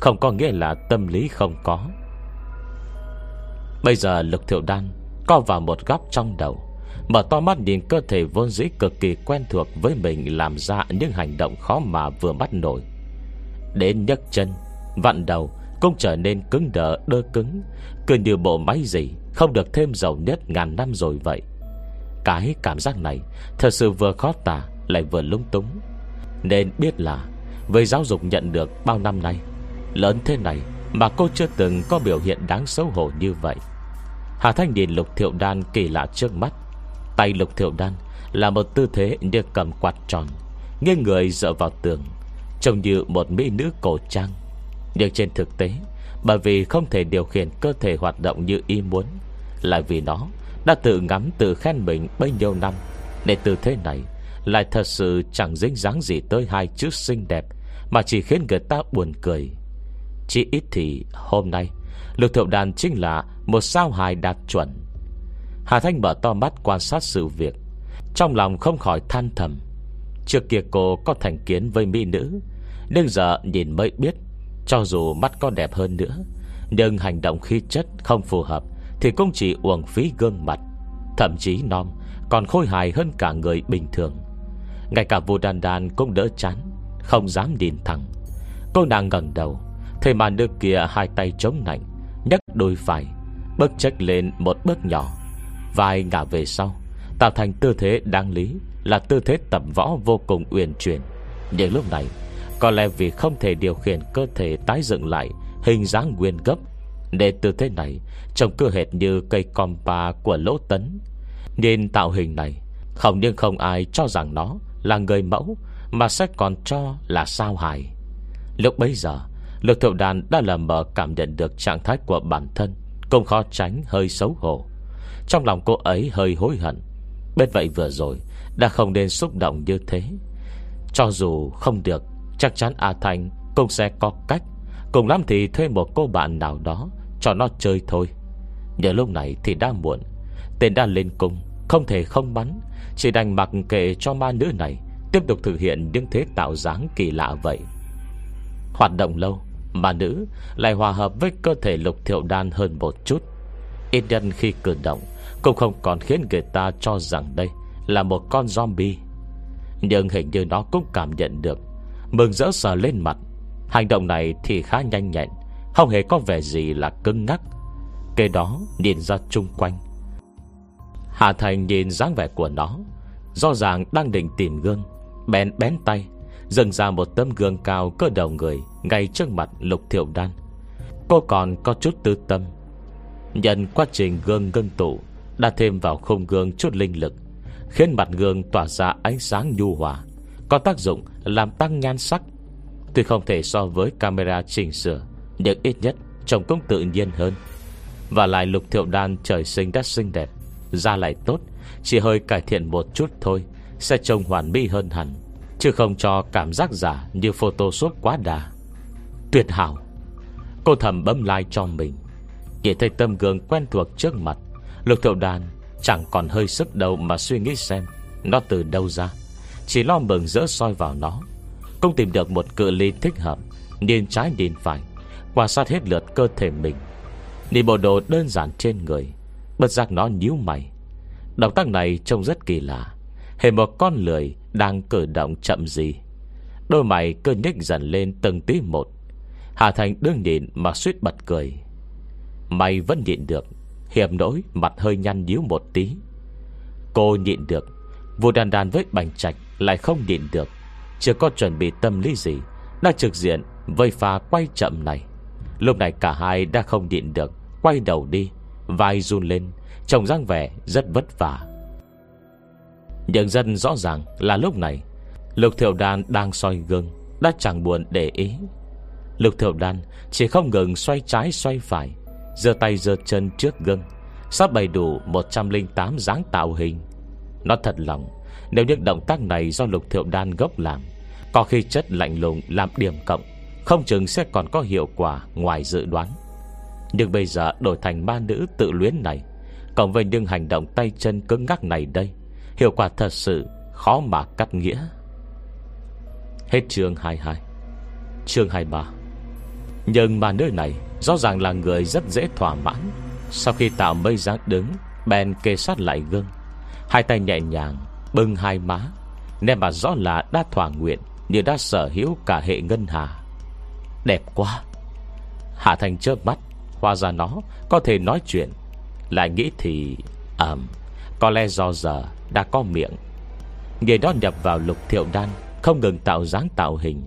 A: Không có nghĩa là tâm lý không có. Bây giờ lực thiệu đan Co vào một góc trong đầu, Mở to mắt nhìn cơ thể vốn dĩ cực kỳ quen thuộc với mình Làm ra những hành động khó mà vừa bắt nổi. Đến nhấc chân, Vặn đầu cũng trở nên cứng đờ, đơ cứng. Cứ như bộ máy gì Không được thêm dầu nhất ngàn năm rồi vậy. Cái cảm giác này Thật sự vừa khó tả, Lại vừa lung túng. Nên biết là, Với giáo dục nhận được bao năm nay, Lớn thế này Mà cô chưa từng có biểu hiện đáng xấu hổ như vậy. Hà Thanh nhìn lục thiệu đan kỳ lạ trước mắt. Tay lục thiệu đan Là một tư thế như cầm quạt tròn, Nghiêng người dựa vào tường, Trông như một mỹ nữ cổ trang. Nhưng trên thực tế Bởi vì không thể điều khiển cơ thể hoạt động như ý muốn Lại vì nó Đã tự ngắm tự khen mình bấy nhiêu năm. Nên tư thế này, Lại thật sự chẳng dính dáng gì tới hai chữ xinh đẹp Mà chỉ khiến người ta buồn cười. Chỉ ít thì hôm nay Lục thiệu đàn chính là Một sao hài đạt chuẩn. Hà Thanh mở to mắt quan sát sự việc, Trong lòng không khỏi than thầm. Trước kia cô có thành kiến với mỹ nữ, Nhưng giờ nhìn mới biết cho dù mắt có đẹp hơn nữa Nhưng hành động khí chất không phù hợp Thì cũng chỉ uổng phí gương mặt. Thậm chí non Còn khôi hài hơn cả người bình thường. Ngay cả Vô đàn đàn cũng đỡ chán Không dám nhìn thẳng. Cô nàng ngẩng đầu Thầy mà nước kia hai tay chống nạnh nhấc đôi vai, Bước trách lên một bước nhỏ. Vai ngả về sau Tạo thành tư thế đáng lý Là tư thế tập võ vô cùng uyển chuyển. Nhưng lúc này có lẽ vì không thể điều khiển cơ thể tái dựng lại, Hình dáng nguyên gấp Nên tư thế này Trông cơ hệt như cây compa của lỗ tấn. Nhìn tạo hình này, Không nhưng không ai cho rằng nó Là người mẫu, Mà sẽ còn cho là sao hài. Lúc bấy giờ, Lực thiệu đàn đã lờ mờ cảm nhận được trạng thái của bản thân, Cũng khó tránh hơi xấu hổ. Trong lòng cô ấy hơi hối hận. Bên vậy vừa rồi Đã không nên xúc động như thế. Cho dù không được Chắc chắn A Thanh cũng sẽ có cách. Cùng lắm thì thuê một cô bạn nào đó Cho nó chơi thôi. Nhờ lúc này thì đã muộn. Tên đã lên cung, Không thể không bắn. Chỉ đành mặc kệ cho ma nữ này Tiếp tục thực hiện những thế tạo dáng kỳ lạ vậy. Hoạt động lâu, ma nữ lại hòa hợp với cơ thể lục thiệu đan hơn một chút. Ít nhân khi cử động Cũng không còn khiến người ta cho rằng đây Là một con zombie. Nhưng hình như nó cũng cảm nhận được Mừng rỡ sờ lên mặt. Hành động này thì khá nhanh nhẹn, Không hề có vẻ gì là cứng ngắc. Kế đó, nhìn ra chung quanh. Hà Thành nhìn dáng vẻ của nó, rõ ràng đang định tìm gương Bèn bén tay Dần ra một tấm gương cao cơ đầu người Ngay trước mặt lục thiệu đan. Cô còn có chút tư tâm. Nhận quá trình gương ngân tụ Đã thêm vào khung gương chút linh lực, Khiến mặt gương tỏa ra ánh sáng nhu hòa. Có tác dụng làm tăng nhan sắc. Tuy không thể so với camera chỉnh sửa, Nhưng ít nhất Trông cũng tự nhiên hơn. Và lại lục thiệu đan trời sinh đã xinh đẹp, Da lại tốt, Chỉ hơi cải thiện một chút thôi, Sẽ trông hoàn mỹ hơn hẳn, Chứ không cho cảm giác giả Như photoshop quá đà. Tuyệt hảo! Cô thầm bấm like cho mình. Nhìn thấy tâm gương quen thuộc trước mặt, Lục thiệu đàn chẳng còn hơi sức đầu Mà suy nghĩ xem Nó từ đâu ra. Chỉ lo mừng rỡ soi vào nó. Không tìm được một cự ly thích hợp Nhìn trái nhìn phải Quan sát hết lượt cơ thể mình. Nhìn bộ đồ đơn giản trên người, Bất giác nó nhíu mày. Động tác này trông rất kỳ lạ. Hề một con lười đang cử động chậm gì. Đôi mày cơ nhích dần lên từng tí một. Hà Thành đương nhìn mà suýt bật cười. Mày vẫn nhịn được, Hiểm nỗi mặt hơi nhăn nhíu một tí. Cô nhịn được Vụ đàn đàn với bành trạch. Lại không điện được. Chưa có chuẩn bị tâm lý gì Đang trực diện với pha quay chậm này. Lúc này cả hai đã không nhịn được, Quay đầu đi, Vai run lên, Trông dáng vẻ rất vất vả. Nhưng dân rõ ràng là lúc này, Lục thiệu đan đang soi gương, Đã chẳng buồn để ý. Lục thiệu đan chỉ không ngừng xoay trái xoay phải, giơ tay giơ chân trước gương, Sắp bày đủ 108 dáng tạo hình. Nó thật lòng nếu những động tác này do lục thiệu đan gốc làm, Có khi chất lạnh lùng, làm điểm cộng, Không chừng sẽ còn có hiệu quả ngoài dự đoán. Nhưng bây giờ đổi thành ma nữ tự luyến này, Cộng với những hành động tay chân cứng ngắc này đây, Hiệu quả thật sự khó mà cắt nghĩa. Hết chương 22 Chương 23 Nhưng mà nơi này Rõ ràng là người rất dễ thỏa mãn. Sau khi tạo mây dáng đứng Ben kê sát lại gương, Hai tay nhẹ nhàng Bưng hai má. Nên mà rõ là đã thỏa nguyện, Như đã sở hữu cả hệ ngân hà. Đẹp quá. Hạ Thành chớp mắt, Hóa ra nó có thể nói chuyện. Lại nghĩ thì ẩm Có lẽ do giờ đã có miệng. Người đó nhập vào lục thiệu đan, Không ngừng tạo dáng tạo hình.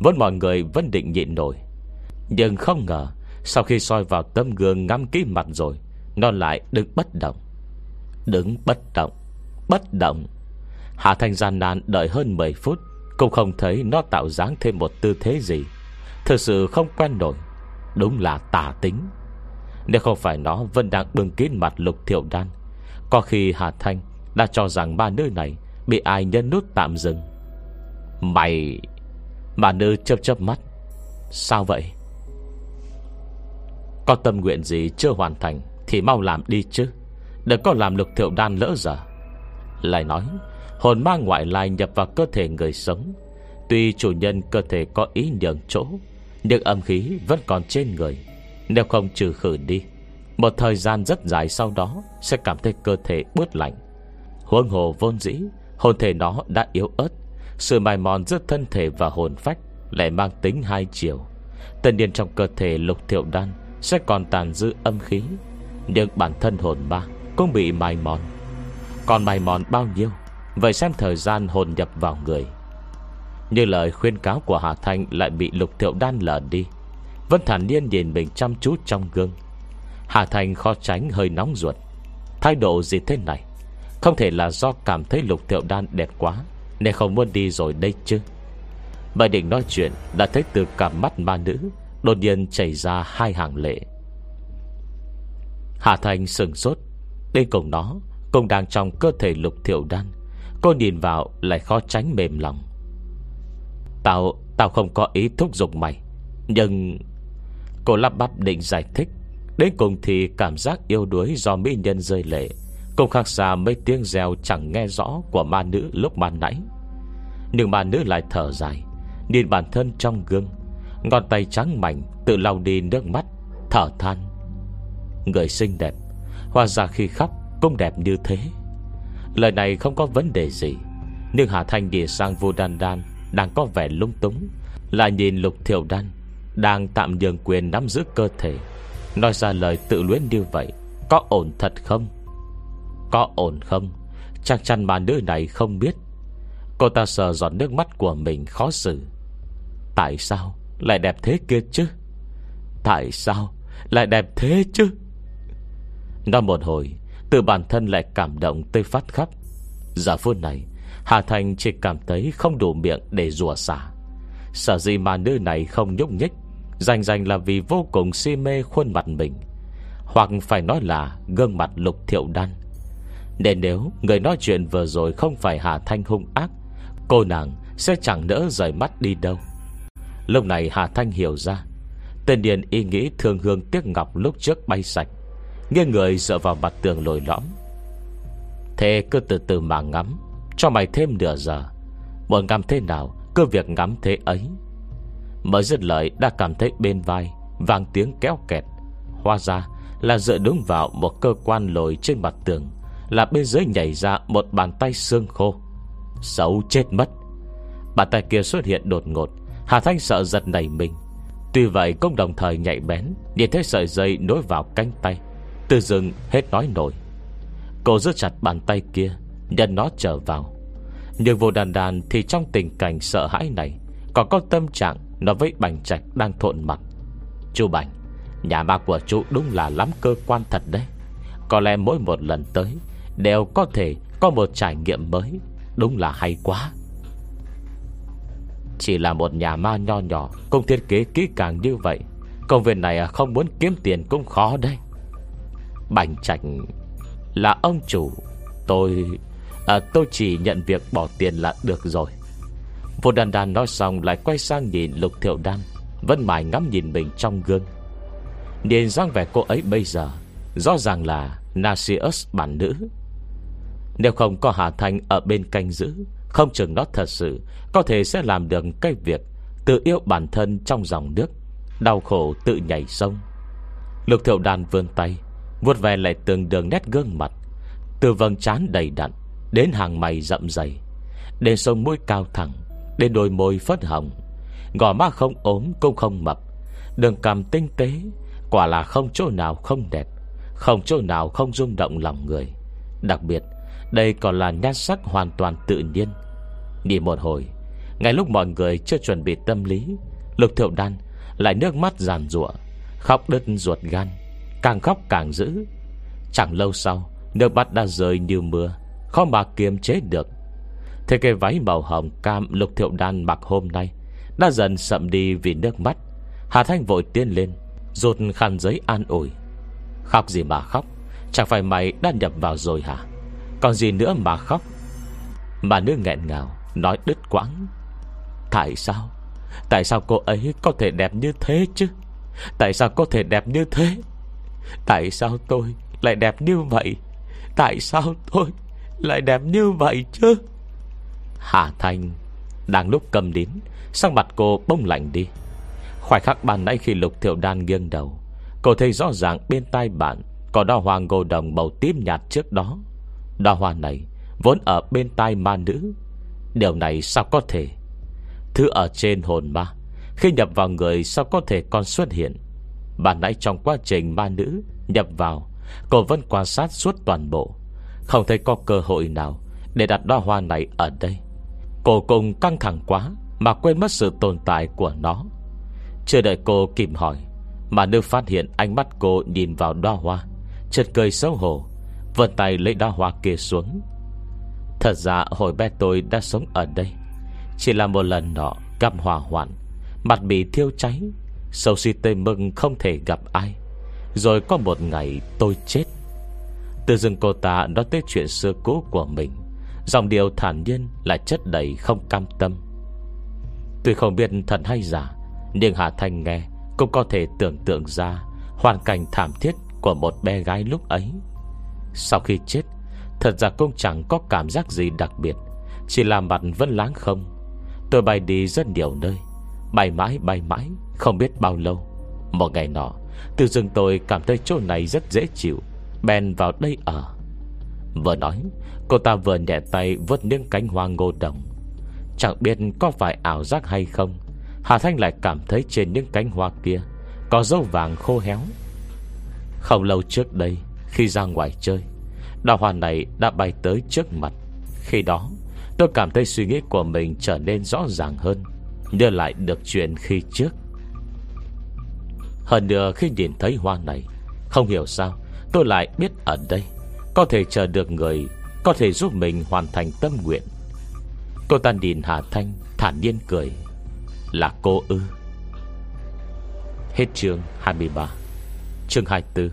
A: Vốn mọi người vẫn định nhịn nổi. Nhưng không ngờ, Sau khi soi vào tấm gương ngắm kỹ mặt rồi, Nó lại đứng bất động. Đứng bất động. Bất động. Hạ Thanh gian nan đợi hơn 10 phút, Cũng không thấy nó tạo dáng thêm một tư thế gì. Thực sự không quen nổi. Đúng là tà tính. Nếu không phải nó vẫn đang bưng kín mặt lục thiệu đan, Có khi Hà Thanh Đã cho rằng ba nơi này Bị ai nhân nút tạm dừng. Mày, Bà nữ chớp chớp mắt. Sao vậy? Có tâm nguyện gì chưa hoàn thành Thì mau làm đi chứ. Đừng có làm lục thiệu đan lỡ giờ Lại nói Hồn ma ngoại lai nhập vào cơ thể người sống. Tuy chủ nhân cơ thể có ý nhường chỗ, Nhưng âm khí vẫn còn trên người. Nếu không trừ khử đi, Một thời gian rất dài sau đó Sẽ cảm thấy cơ thể bớt lạnh. Huông hồ vốn dĩ, Hồn thể nó đã yếu ớt. Sự mài mòn giữa thân thể và hồn phách Lại mang tính hai chiều. Tất nhiên trong cơ thể lục thiệu đan Sẽ còn tàn dư âm khí, Nhưng bản thân hồn ma Cũng bị mài mòn. Còn mài mòn bao nhiêu? Vậy xem thời gian hồn nhập vào người. Như lời khuyên cáo của Hà Thanh Lại bị lục thiệu đan lờ đi. Vân thản Niên nhìn mình chăm chú trong gương. Hà Thanh khó tránh hơi nóng ruột. Thái độ gì thế này? Không thể là do cảm thấy lục thiệu đan đẹp quá, Nên không muốn đi rồi đây chứ. Bà định nói chuyện Đã thấy từ cả mắt ma nữ Đột nhiên chảy ra hai hàng lệ. Hà Thanh sừng sốt. Bên cùng nó Cũng đang trong cơ thể lục thiệu đan. Cô nhìn vào lại khó tránh mềm lòng. Tao Tao không có ý thúc giục mày, Nhưng Cô lắp bắp định giải thích. Đến cùng thì cảm giác yêu đuối Do mỹ nhân rơi lệ Cũng khác xa mấy tiếng reo chẳng nghe rõ Của ma nữ lúc ban nãy. Nhưng ma nữ lại thở dài, Nhìn bản thân trong gương, Ngón tay trắng mảnh tự lau đi nước mắt, Thở than. Người xinh đẹp Hoa ra khi khóc cũng đẹp như thế. Lời này không có vấn đề gì. Nhưng Hà Thanh đi sang vô đan đan, Đang có vẻ lung túng. Lại nhìn lục thiểu đan, Đang tạm nhường quyền nắm giữ cơ thể. Nói ra lời tự luyến như vậy, Có ổn thật không? Có ổn không? Chắc chắn mà nữ này không biết. Cô ta sờ giọt nước mắt của mình khó xử. Tại sao Lại đẹp thế kia chứ? Tại sao lại đẹp thế chứ? Nói một hồi từ bản thân lại cảm động tới phát khóc. Giờ phút này, Hà Thành chỉ cảm thấy không đủ miệng để rùa xả. Sở gì mà nữ này không nhúc nhích Dành dành là vì vô cùng si mê khuôn mặt mình. Hoặc phải nói là gương mặt lục thiệu đan. Nên nếu người nói chuyện vừa rồi không phải Hà Thanh hung ác, Cô nàng sẽ chẳng nỡ rời mắt đi đâu. Lúc này Hà Thanh hiểu ra, Tên điền ý nghĩ thương hương tiếc ngọc lúc trước bay sạch. Nghiêng người dựa vào mặt tường lồi lõm. Thế cứ từ từ mà ngắm, Cho mày thêm nửa giờ. Muốn ngắm thế nào, Cứ việc ngắm thế ấy. Mới dứt lời, đã cảm thấy bên vai Vàng tiếng kéo kẹt. Hóa ra là dựa đúng vào Một cơ quan lồi trên mặt tường, Là bên dưới nhảy ra một bàn tay xương khô. Xấu chết mất. Bàn tay kia xuất hiện đột ngột, Hà Thanh sợ giật nảy mình. Tuy vậy cũng đồng thời nhạy bén, Nhìn thấy sợi dây nối vào cánh tay. Từ dừng hết nói nổi. Cô giữ chặt bàn tay kia Nhân nó trở vào. Nhưng vô đàn đàn thì trong tình cảnh sợ hãi này, Còn có tâm trạng nó với Bành Trạch đang thộn mặt. Chú Bành, Nhà ma của chú đúng là lắm cơ quan thật đấy. Có lẽ mỗi một lần tới Đều có thể có một trải nghiệm mới, Đúng là hay quá. Chỉ là một nhà ma nho nhỏ Cũng thiết kế kỹ càng như vậy, Công việc này không muốn kiếm tiền cũng khó đấy. Bành Trạch. Là ông chủ Tôi à, Tôi chỉ nhận việc bỏ tiền là được rồi. Vô đàn đàn nói xong Lại quay sang nhìn Lục Thiệu Đan Vẫn mãi ngắm nhìn mình trong gương. Nhìn dáng vẻ cô ấy bây giờ Rõ ràng là Nasius bản nữ. Nếu không có Hà Thanh ở bên canh giữ Không chừng nó thật sự Có thể sẽ làm được cái việc Tự yêu bản thân trong dòng nước Đau khổ tự nhảy sông. Lục thiệu đàn vươn tay vuốt về lại từng đường nét gương mặt. Từ vầng trán đầy đặn, Đến hàng mày rậm dày Đến sông mũi cao thẳng Đến đôi môi phớt hồng. Gò má không ốm cũng không mập. Đường cằm tinh tế, Quả là không chỗ nào không đẹp, Không chỗ nào không rung động lòng người. Đặc biệt, Đây còn là nhan sắc hoàn toàn tự nhiên. Đi một hồi, Ngay lúc mọi người chưa chuẩn bị tâm lý, Lục thiệu đan lại nước mắt giàn rủa Khóc đứt ruột gan. Càng khóc càng dữ. Chẳng lâu sau, Nước mắt đã rơi như mưa, Khó mà kiềm chế được. Thế cái váy màu hồng cam lục thiệu đan mặc hôm nay Đã dần sậm đi vì nước mắt. Hà Thanh vội tiến lên, Rụt khăn giấy an ủi. Khóc gì mà khóc, Chẳng phải mày đã nhập vào rồi hả? Còn gì nữa mà khóc? Mà nước nghẹn ngào, Nói đứt quãng. Tại sao? Tại sao cô ấy có thể đẹp như thế chứ? Tại sao có thể đẹp như thế? Tại sao tôi lại đẹp như vậy? Tại sao tôi lại đẹp như vậy chứ? Hà Thanh Đang lúc cầm đến Sang mặt cô bông lạnh đi. Khoảnh khắc bàn nãy khi lục thiệu đan nghiêng đầu, Cô thấy rõ ràng bên tai bạn Có đo hoa ngô đồng màu tím nhạt trước đó. Đo hoa này Vốn ở bên tai ma nữ. Điều này sao có thể? Thứ ở trên hồn ma, Khi nhập vào người sao có thể còn xuất hiện? Bạn nãy trong quá trình ma nữ Nhập vào, Cô vẫn quan sát suốt toàn bộ. Không thấy có cơ hội nào Để đặt đo hoa này ở đây. Cô cùng căng thẳng quá Mà quên mất sự tồn tại của nó. Chưa đợi cô kịp hỏi, Mà nữ phát hiện ánh mắt cô nhìn vào đo hoa, Chợt cười xấu hổ Vân tay lấy đo hoa kia xuống. Thật ra hồi bé tôi đã sống ở đây. Chỉ là một lần nọ gặp hỏa hoạn, Mặt bị thiêu cháy Sầu si tê mừng không thể gặp ai, Rồi có một ngày tôi chết. Từ dưng cô ta nói tới chuyện xưa cũ của mình Dòng điều thản nhiên Lại chất đầy không cam tâm. Tuy không biết thật hay giả, Nhưng Hà Thanh nghe Cũng có thể tưởng tượng ra Hoàn cảnh thảm thiết của một bé gái lúc ấy. Sau khi chết, Thật ra cũng chẳng có cảm giác gì đặc biệt, Chỉ là mặt vẫn láng không. Tôi bay đi rất nhiều nơi, Bay mãi bay mãi. Không biết bao lâu, Một ngày nọ, Từ rừng tôi cảm thấy chỗ này rất dễ chịu, Bèn vào đây ở. Vừa nói, Cô ta vừa nhẹ tay vớt những cánh hoa ngô đồng. Chẳng biết có phải ảo giác hay không, Hà Thanh lại cảm thấy trên những cánh hoa kia Có dấu vàng khô héo. Không lâu trước đây, Khi ra ngoài chơi, Đào hoa này đã bay tới trước mặt. Khi đó, Tôi cảm thấy suy nghĩ của mình trở nên rõ ràng hơn đưa lại được chuyện khi trước. Hơn nữa khi nhìn thấy hoa này, Không hiểu sao, Tôi lại biết ở đây, Có thể chờ được người, Có thể giúp mình hoàn thành tâm nguyện. Cô ta nhìn Hà Thanh, Thản nhiên cười. Là cô ư? Hết chương 23 Chương 24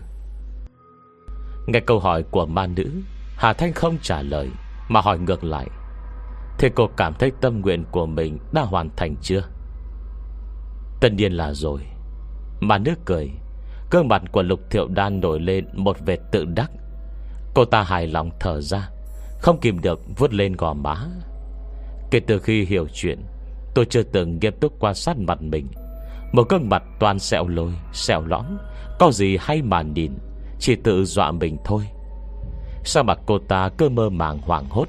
A: Nghe câu hỏi của ma nữ, Hà Thanh không trả lời, Mà hỏi ngược lại. Thế cô cảm thấy tâm nguyện của mình Đã hoàn thành chưa? Tất nhiên là rồi. Mà nước cười. Cương mặt của lục thiệu đan nổi lên Một vệt tự đắc. Cô ta hài lòng thở ra, Không kìm được vuốt lên gò má. Kể từ khi hiểu chuyện, Tôi chưa từng nghiêm túc quan sát mặt mình. Một gương mặt toàn sẹo lôi Sẹo lõm, Có gì hay mà nhìn, Chỉ tự dọa mình thôi. Sao mặt cô ta cơ mơ màng hoảng hốt?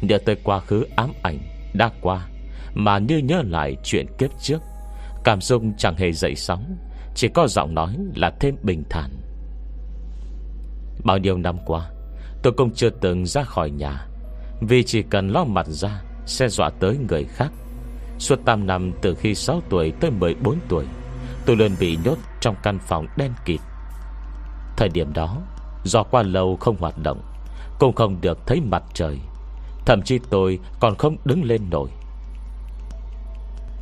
A: Nhớ tới quá khứ ám ảnh Đã qua, Mà như nhớ lại chuyện kiếp trước, Cảm xúc chẳng hề dậy sóng. Chỉ có giọng nói là thêm bình thản. Bao nhiêu năm qua, Tôi cũng chưa từng ra khỏi nhà, Vì chỉ cần lo mặt ra Sẽ dọa tới người khác. Suốt 8 năm từ khi 6 tuổi tới 14 tuổi, Tôi luôn bị nhốt trong căn phòng đen kịt. Thời điểm đó, Do qua lâu không hoạt động, Cũng không được thấy mặt trời, Thậm chí tôi còn không đứng lên nổi.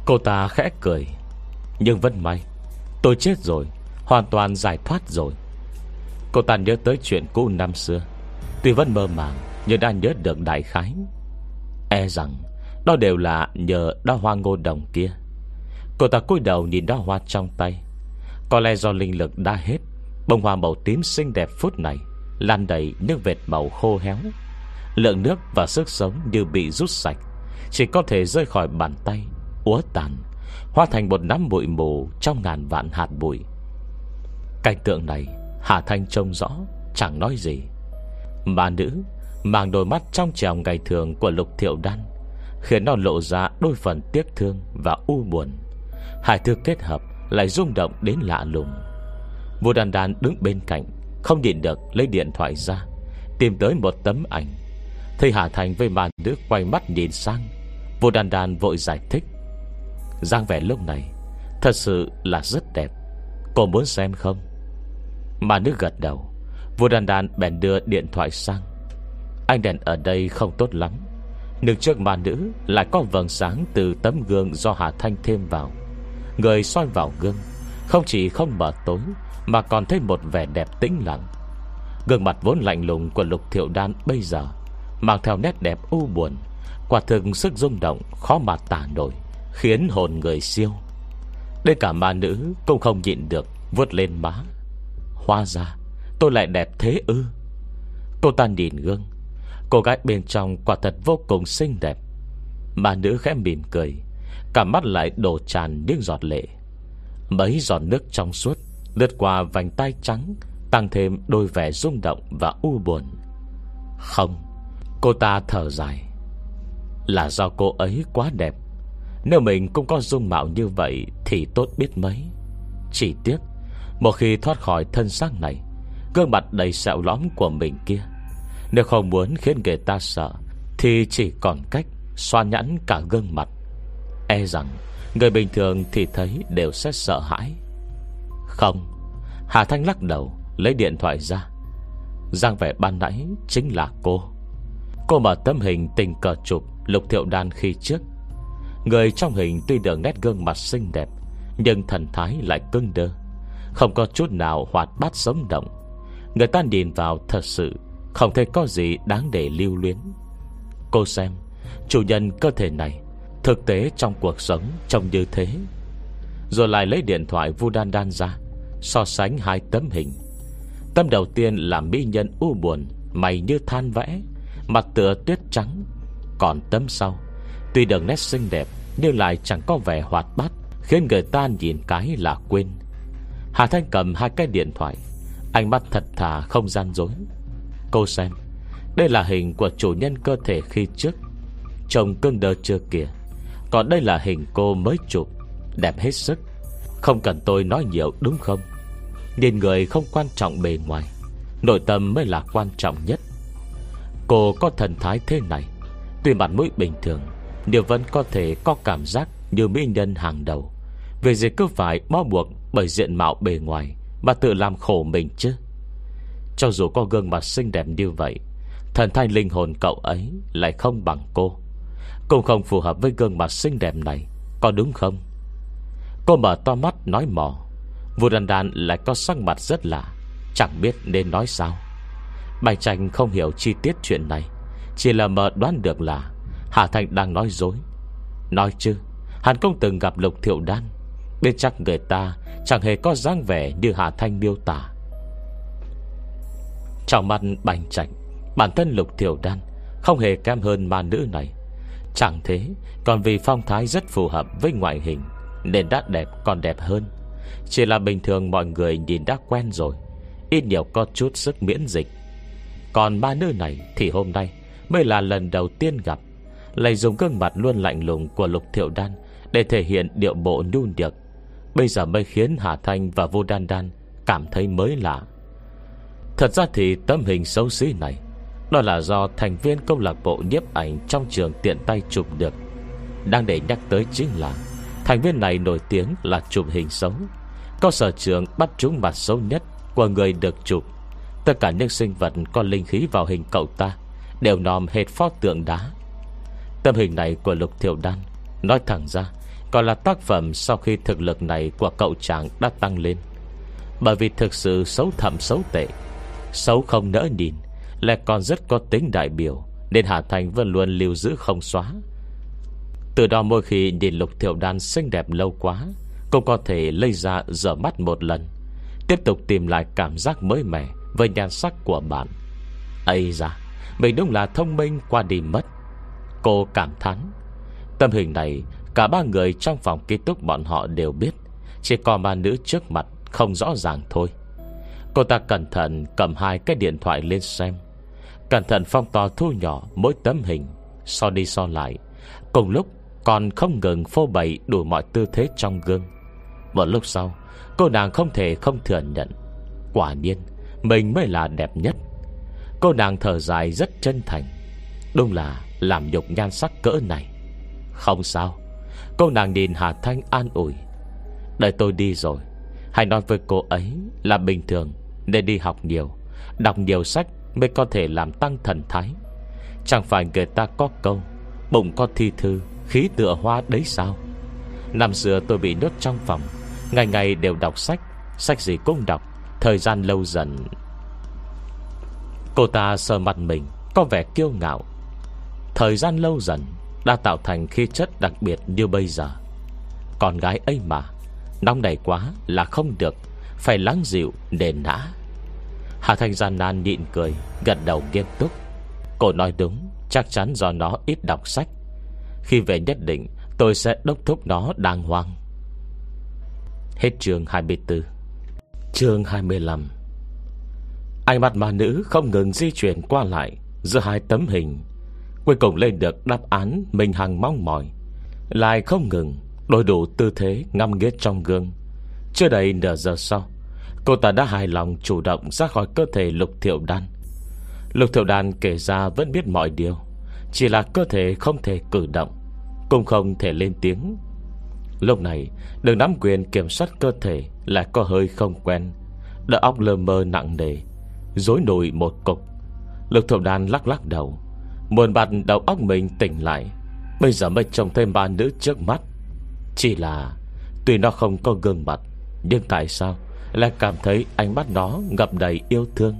A: Cô ta khẽ cười, Nhưng vẫn may Tôi chết rồi, Hoàn toàn giải thoát rồi. Cô ta nhớ tới chuyện cũ năm xưa. Tuy vẫn mơ màng, Nhưng đã nhớ được đại khái. E rằng, Đó đều là nhờ đo hoa ngô đồng kia. Cô ta cúi đầu nhìn đo hoa trong tay. Có lẽ do linh lực đã hết, Bông hoa màu tím xinh đẹp phút này Lan đầy nước vệt màu khô héo. Lượng nước và sức sống như bị rút sạch, Chỉ có thể rơi khỏi bàn tay, Úa tàn. Hóa thành một nắm bụi mù Trong ngàn vạn hạt bụi. Cảnh tượng này, Hà Thanh trông rõ, Chẳng nói gì. Mà nữ Mang đôi mắt trong trèo ngày thường của Lục Thiệu Đan, Khiến nó lộ ra đôi phần tiếc thương Và u buồn. Hai thứ kết hợp lại rung động đến lạ lùng. Vua đàn đàn đứng bên cạnh, Không nhìn được lấy điện thoại ra, Tìm tới một tấm ảnh. Thấy Hà Thành với màn nữ quay mắt nhìn sang Vua đàn đàn vội giải thích. Giang vẻ lúc này, Thật sự là rất đẹp. Cô muốn xem không? Mà nữ gật đầu, Vua đàn đàn bèn đưa điện thoại sang. Anh đèn ở đây không tốt lắm, Nhưng trước mà nữ Lại có vầng sáng từ tấm gương Do Hà Thanh thêm vào. Người soi vào gương, Không chỉ không mở tối, Mà còn thấy một vẻ đẹp tĩnh lặng. Gương mặt vốn lạnh lùng của Lục Thiệu Đan bây giờ, Mang theo nét đẹp u buồn, Quả thực sức rung động Khó mà tả nổi. Khiến hồn người siêu. Đến cả ma nữ cũng không nhịn được Vượt lên má. Hoa ra, tôi lại đẹp thế ư. Cô ta nhìn gương. Cô gái bên trong quả thật vô cùng xinh đẹp. Ma nữ khẽ mỉm cười, Cả mắt lại đổ tràn những giọt lệ. Mấy giọt nước trong suốt Lướt qua vành tay trắng, Tăng thêm đôi vẻ rung động và u buồn. Không, Cô ta thở dài. Là do cô ấy quá đẹp. Nếu mình cũng có dung mạo như vậy Thì tốt biết mấy. Chỉ tiếc, Một khi thoát khỏi thân xác này, Gương mặt đầy sẹo lõm của mình kia, Nếu không muốn khiến người ta sợ, Thì chỉ còn cách Xoa nhẵn cả gương mặt. E rằng, Người bình thường thì thấy đều sẽ sợ hãi. Không, Hà Thanh lắc đầu, Lấy điện thoại ra. Giang vẻ ban nãy chính là cô. Cô mở tấm hình tình cờ chụp Lục thiệu đan khi trước. Người trong hình tuy được nét gương mặt xinh đẹp, Nhưng thần thái lại cưng đơ. Không có chút nào hoạt bát sống động. Người ta nhìn vào thật sự Không thể có gì đáng để lưu luyến. Cô xem, Chủ nhân cơ thể này, Thực tế trong cuộc sống trông như thế. Rồi lại lấy điện thoại Vu Đan Đan ra, So sánh hai tấm hình. Tấm đầu tiên là mỹ nhân u buồn, Mày như than vẽ, Mặt tựa tuyết trắng. Còn tấm sau Tuy đường nét xinh đẹp, Nhưng lại chẳng có vẻ hoạt bát, Khiến người ta nhìn cái là quên. Hà Thanh cầm hai cái điện thoại, Ánh mắt thật thà, không gian dối. Cô xem, Đây là hình của chủ nhân cơ thể khi trước Chồng cưng đơ chưa kìa. Còn đây là hình cô mới chụp, Đẹp hết sức. Không cần tôi nói nhiều, đúng không? Nhìn người không quan trọng bề ngoài, Nội tâm mới là quan trọng nhất. Cô có thần thái thế này, Tuy mặt mũi bình thường nếu vẫn có thể có cảm giác Như mỹ nhân hàng đầu. Về gì cứ phải bó buộc Bởi diện mạo bề ngoài Mà tự làm khổ mình chứ. Cho dù có gương mặt xinh đẹp như vậy, Thần thái linh hồn cậu ấy Lại không bằng cô. Cũng không phù hợp với gương mặt xinh đẹp này, Có đúng không? Cô mở to mắt nói mò. Vua đàn đàn lại có sắc mặt rất lạ, Chẳng biết nên nói sao. Bạch Tranh không hiểu chi tiết chuyện này, Chỉ là mờ đoán được là Hà Thành đang nói dối. Nói chứ Hắn không từng gặp Lục Thiệu Đan. Biết chắc người ta Chẳng hề có dáng vẻ như Hà Thanh miêu tả. Trong mắt bành trạch, Bản thân Lục Thiệu Đan Không hề kém hơn ma nữ này. Chẳng thế, Còn vì phong thái rất phù hợp với ngoại hình Nên đã đẹp còn đẹp hơn. Chỉ là bình thường mọi người nhìn đã quen rồi, Ít nhiều có chút sức miễn dịch. Còn ba nữ này thì hôm nay Mới là lần đầu tiên gặp. Lại dùng gương mặt luôn lạnh lùng của Lục Thiệu Đan Để thể hiện điệu bộ nhu nhược. Bây giờ mới khiến Hà Thanh và Vô Đan Đan Cảm thấy mới lạ. Thật ra thì tấm hình xấu xí này, Đó là do thành viên câu lạc bộ nhiếp ảnh Trong trường tiện tay chụp được. Đang để nhắc tới chính là Thành viên này nổi tiếng là chụp hình xấu. Có sở trường bắt chúng mặt xấu nhất Của người được chụp. Tất cả những sinh vật có linh khí vào hình cậu ta Đều nòm hệt pho tượng đá. Tâm hình này của Lục Thiệu Đan, Nói thẳng ra, Còn là tác phẩm sau khi thực lực này Của cậu chàng đã tăng lên. Bởi vì thực sự xấu thầm xấu tệ, Xấu không nỡ nhìn, Lại còn rất có tính đại biểu, Nên Hà Thành vẫn luôn lưu giữ không xóa. Từ đó mỗi khi nhìn Lục Thiệu Đan xinh đẹp lâu quá, Cũng có thể lây ra dở mắt một lần, Tiếp tục tìm lại cảm giác mới mẻ Với nhan sắc của bạn. Ấy ra Mình đúng là thông minh qua đi mất. Cô cảm thán. Tâm hình này, Cả ba người trong phòng ký túc bọn họ đều biết, Chỉ còn ba nữ trước mặt Không rõ ràng thôi. Cô ta cẩn thận cầm hai cái điện thoại lên xem. Cẩn thận phong to thu nhỏ Mỗi tấm hình. So đi so lại, Cùng lúc còn không ngừng phô bày Đủ mọi tư thế trong gương. Một lúc sau, Cô nàng không thể không thừa nhận, Quả nhiên, Mình mới là đẹp nhất. Cô nàng thở dài rất chân thành. Đúng là làm nhục nhan sắc cỡ này. Không sao, Cô nàng nhìn Hà Thanh an ủi. Đợi tôi đi rồi, Hãy nói với cô ấy là bình thường, Nên đi học nhiều, Đọc nhiều sách mới có thể làm tăng thần thái. Chẳng phải người ta có câu, Bụng có thi thư, Khí tựa hoa đấy sao? Năm xưa tôi bị nhốt trong phòng, Ngày ngày đều đọc sách Sách gì cũng đọc, Thời gian lâu dần. Cô ta sờ mặt mình, Có vẻ kiêu ngạo. Thời gian lâu dần Đã tạo thành khí chất đặc biệt như bây giờ. Con gái ấy mà, Nóng đầy quá là không được, Phải lắng dịu để nã. Hà Thanh gian nan nhịn cười, Gật đầu nghiêm túc. Cô nói đúng, Chắc chắn do nó ít đọc sách. Khi về nhất định, Tôi sẽ đốc thúc nó đàng hoàng. Hết chương 24 Chương 25 Ánh mặt mà nữ không ngừng di chuyển qua lại Giữa hai tấm hình. Cuối cùng lên được đáp án Mình hằng mong mỏi. Lại không ngừng, Đổi đủ tư thế ngâm nghết trong gương. Chưa đầy nửa giờ sau, Cô ta đã hài lòng chủ động ra khỏi cơ thể lục thiệu đan. Lục thiệu đan kể ra vẫn biết mọi điều, Chỉ là cơ thể không thể cử động, Cũng không thể lên tiếng. Lúc này, Đường nắm quyền kiểm soát cơ thể Lại có hơi không quen Đỡ óc lơ mơ nặng nề Dối nổi một cục. Lục thiệu đan lắc lắc đầu Muôn bạt đầu óc mình tỉnh lại. Bây giờ mới trông thêm ba nữ trước mắt. Chỉ là, Tuy nó không có gương mặt, Nhưng tại sao Lại cảm thấy ánh mắt nó ngập đầy yêu thương?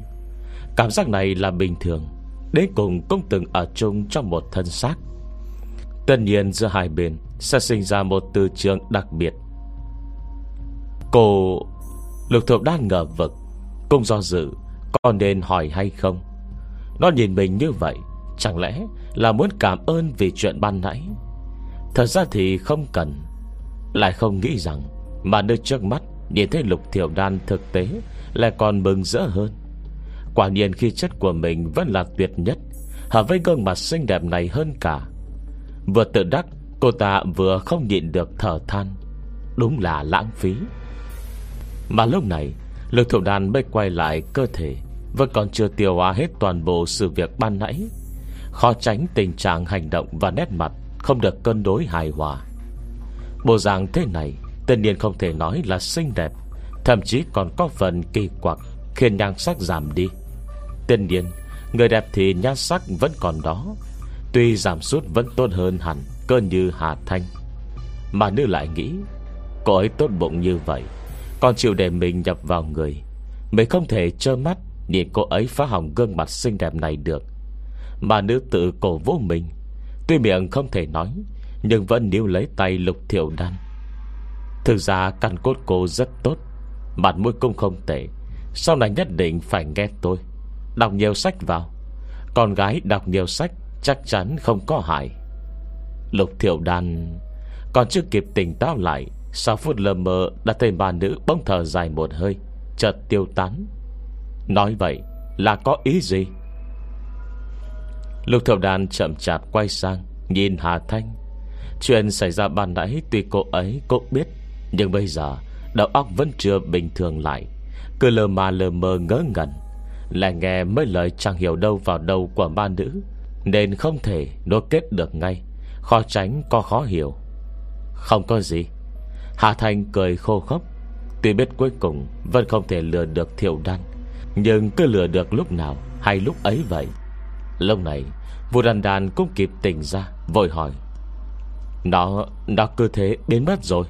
A: Cảm giác này là bình thường, Đến cùng cũng từng ở chung trong một thân xác. Tất nhiên giữa hai bên Sẽ sinh ra một từ trường đặc biệt. Cô Lục thuộc đang ngờ vực, Cũng do dự, Có nên hỏi hay không? Nó nhìn mình như vậy Chẳng lẽ là muốn cảm ơn vì chuyện ban nãy? Thật ra thì không cần. Lại không nghĩ rằng Mà nơi trước mắt Nhìn thấy lục thiểu đan thực tế Lại còn mừng rỡ hơn. Quả nhiên khi chất của mình vẫn là tuyệt nhất, Hợp với gương mặt xinh đẹp này hơn cả. Vừa tự đắc, Cô ta vừa không nhịn được thở than. Đúng là lãng phí. Mà lúc này Lực thủ đàn mới quay lại cơ thể, Vẫn còn chưa tiêu hóa hết toàn bộ sự việc ban nãy. Khó tránh tình trạng hành động và nét mặt Không được cân đối hài hòa. Bộ dạng thế này, Tất nhiên không thể nói là xinh đẹp, Thậm chí còn có phần kỳ quặc, Khiến nhan sắc giảm đi. Tất nhiên, Người đẹp thì nhan sắc vẫn còn đó, Tuy giảm sút vẫn tốt hơn hẳn Cơ như Hà Thanh. Mà nữ lại nghĩ, Cô ấy tốt bụng như vậy, Còn chịu để mình nhập vào người, Mình không thể trơ mắt Nhìn cô ấy phá hỏng gương mặt xinh đẹp này được mà nữ tự cổ vô mình. Tuy miệng không thể nói, Nhưng vẫn níu lấy tay lục thiểu đan. Thực ra căn cốt cô rất tốt, Mặt mũi cũng không tệ. Sau này nhất định phải nghe tôi. Đọc nhiều sách vào. Con gái đọc nhiều sách Chắc chắn không có hại. Lục thiểu đan, Còn chưa kịp tỉnh táo lại, Sau phút lờ mờ đã thấy bà nữ bông thở dài một hơi, Chợt tiêu tán. Nói vậy là có ý gì? Lục thiểu đàn chậm chạp quay sang, Nhìn Hà Thanh. Chuyện xảy ra ban nãy tuy cô ấy cũng biết, Nhưng bây giờ Đầu óc vẫn chưa bình thường lại. Cứ lờ mà lờ mờ ngỡ ngẩn. Lại nghe mấy lời chẳng hiểu đâu vào đâu Của ma nữ, Nên không thể nối kết được ngay. Khó tránh, có khó hiểu. Không có gì. Hà Thanh cười khô khốc. Tuy biết cuối cùng Vẫn không thể lừa được thiệu đan, Nhưng cứ lừa được lúc nào Hay lúc ấy vậy. Lúc này Vua đàn đàn cũng kịp tỉnh ra, Vội hỏi. Nó Nó cứ thế biến mất rồi.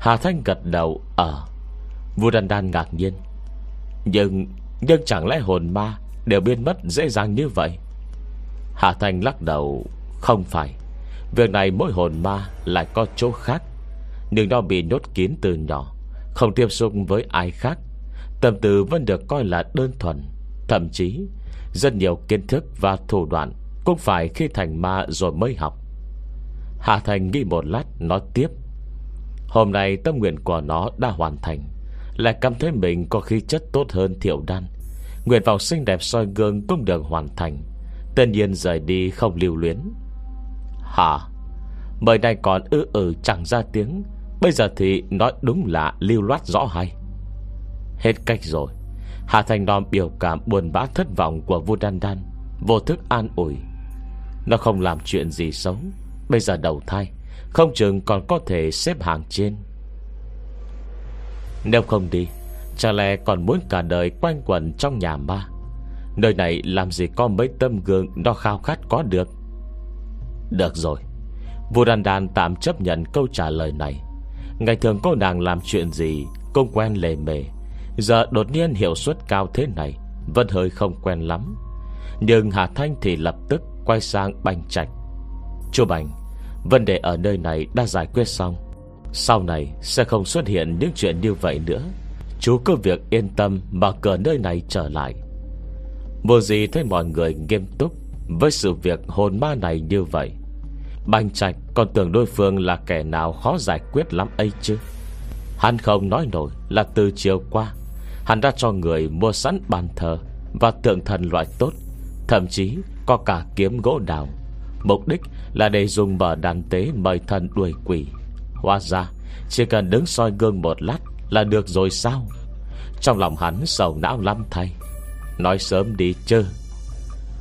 A: Hà Thanh gật đầu ờ. Ở Vua đàn đàn ngạc nhiên. Nhưng Nhưng chẳng lẽ hồn ma Đều biến mất dễ dàng như vậy? Hà Thanh lắc đầu, Không phải. Việc này mỗi hồn ma lại có chỗ khác. Nhưng nó bị nhốt kín từ nhỏ, Không tiếp xúc với ai khác. Tâm tư vẫn được coi là đơn thuần, Thậm chí rất nhiều kiến thức và thủ đoạn Cũng phải khi thành ma rồi mới học. Hạ Thành nghĩ một lát, Nói tiếp. Hôm nay tâm nguyện của nó đã hoàn thành, Lại cảm thấy mình có khí chất tốt hơn thiệu đan. Nguyện vọng xinh đẹp soi gương cũng được hoàn thành. Tất nhiên rời đi không lưu luyến. Hả Mời này còn ư ừ chẳng ra tiếng. Bây giờ thì nói đúng là lưu loát rõ hay. Hết cách rồi. Hà Thành Đòn biểu cảm buồn bã thất vọng của vua Đan Đan, Vô thức an ủi. Nó không làm chuyện gì xấu, Bây giờ đầu thai, Không chừng còn có thể xếp hàng trên. Nếu không đi Chả lẽ còn muốn cả đời quanh quẩn trong nhà ma? Nơi này làm gì có mấy tâm gương Nó khao khát có được? Được rồi. Vua Đan Đan tạm chấp nhận câu trả lời này. Ngày thường cô nàng làm chuyện gì Cũng quen lề mề. Giờ đột nhiên hiệu suất cao thế này Vẫn hơi không quen lắm. Nhưng Hà Thanh thì lập tức Quay sang Bành Trạch. Chú Bành, Vấn đề ở nơi này đã giải quyết xong. Sau này sẽ không xuất hiện những chuyện như vậy nữa. Chú cứ việc yên tâm Mà cửa nơi này trở lại. Vô gì thấy mọi người nghiêm túc Với sự việc hồn ma này như vậy? Bành Trạch còn tưởng đối phương là kẻ nào khó giải quyết lắm ấy chứ. Hắn không nói nổi là từ chiều qua. Hắn đã cho người mua sẵn bàn thờ Và tượng thần loại tốt, Thậm chí có cả kiếm gỗ đào. Mục đích là để dùng mở đàn tế Mời thần đuổi quỷ. Hóa ra, chỉ cần đứng soi gương một lát Là được rồi sao? Trong lòng hắn sầu não lắm thay. Nói sớm đi chứ.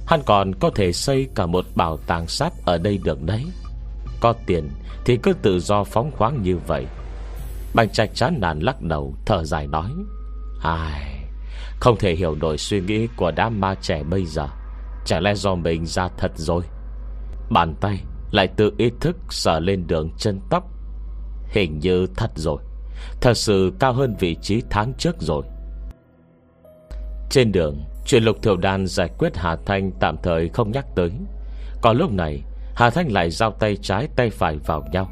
A: Hắn còn có thể xây cả một bảo tàng sáp Ở đây được đấy. Có tiền thì cứ tự do phóng khoáng như vậy. Bành trạch chán nản lắc đầu, Thở dài nói. Ai, Không thể hiểu nổi suy nghĩ của đám ma trẻ bây giờ. Chả lẽ do mình ra thật rồi? Bàn tay Lại tự ý thức sờ lên đường chân tóc. Hình như thật rồi. Thật sự cao hơn vị trí tháng trước rồi. Trên đường, Chuyện lục thiểu đàn giải quyết Hà Thanh Tạm thời không nhắc tới. Còn lúc này, Hà Thanh lại giao tay trái tay phải vào nhau,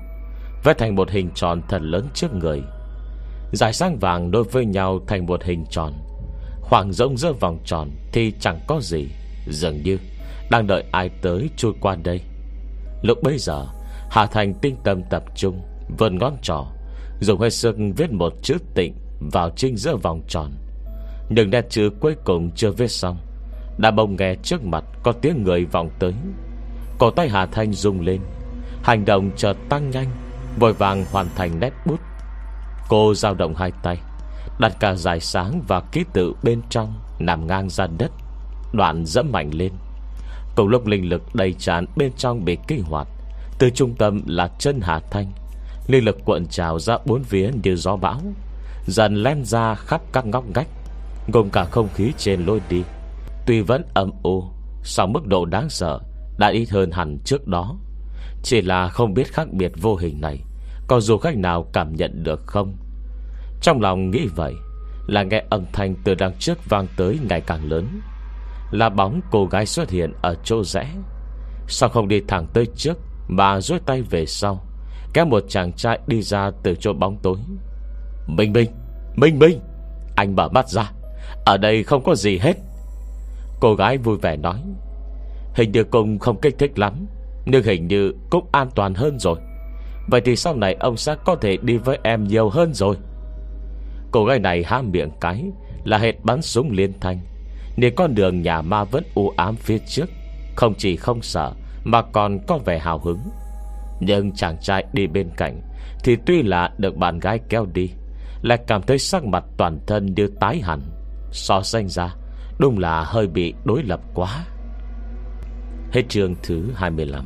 A: Vẽ thành một hình tròn thật lớn trước người. Giải sáng vàng đối với nhau thành một hình tròn. Khoảng rộng giữa vòng tròn Thì chẳng có gì, Dường như đang đợi ai tới trôi qua đây. Lúc bấy giờ, Hà Thành tinh tâm tập trung, Vươn ngón trỏ, Dùng hơi sức viết một chữ tịnh Vào trinh giữa vòng tròn. Nhưng nét chữ cuối cùng chưa viết xong, Đã bông nghe trước mặt Có tiếng người vọng tới. Cổ tay Hà Thanh rung lên, Hành động chợt tăng nhanh, Vội vàng hoàn thành nét bút. Cô dao động hai tay, Đặt cả dài sáng và ký tự bên trong Nằm ngang ra đất, Đoạn dẫm mạnh lên. Cùng lúc linh lực đầy tràn bên trong bị kích hoạt, Từ trung tâm là chân Hà Thanh, Linh lực cuộn trào ra bốn phía như gió bão, Dần len ra khắp các ngóc ngách, Gồm cả không khí trên lôi đi. Tuy vẫn âm u Sau mức độ đáng sợ Đã ít hơn hẳn trước đó. Chỉ là không biết khác biệt vô hình này có du khách nào cảm nhận được không? Trong lòng nghĩ vậy, Là nghe âm thanh từ đằng trước vang tới ngày càng lớn. Là bóng cô gái xuất hiện ở chỗ rẽ. Sao không đi thẳng tới trước, Mà dối tay về sau, Kéo một chàng trai đi ra từ chỗ bóng tối. Minh Minh Minh Minh Anh mở mắt ra, Ở đây không có gì hết. Cô gái vui vẻ nói, Hình như cũng không kích thích lắm, Nhưng hình như cũng an toàn hơn rồi. Vậy thì sau này ông sẽ có thể đi với em nhiều hơn rồi. Cô gái này há miệng cái, Là hệt bắn súng liên thanh. Nên con đường nhà ma vẫn u ám phía trước, Không chỉ không sợ, Mà còn có vẻ hào hứng. Nhưng chàng trai đi bên cạnh, Thì tuy là được bạn gái kéo đi, Lại cảm thấy sắc mặt toàn thân như tái hẳn. So sánh ra, Đúng là hơi bị đối lập quá. Hết chương thứ 25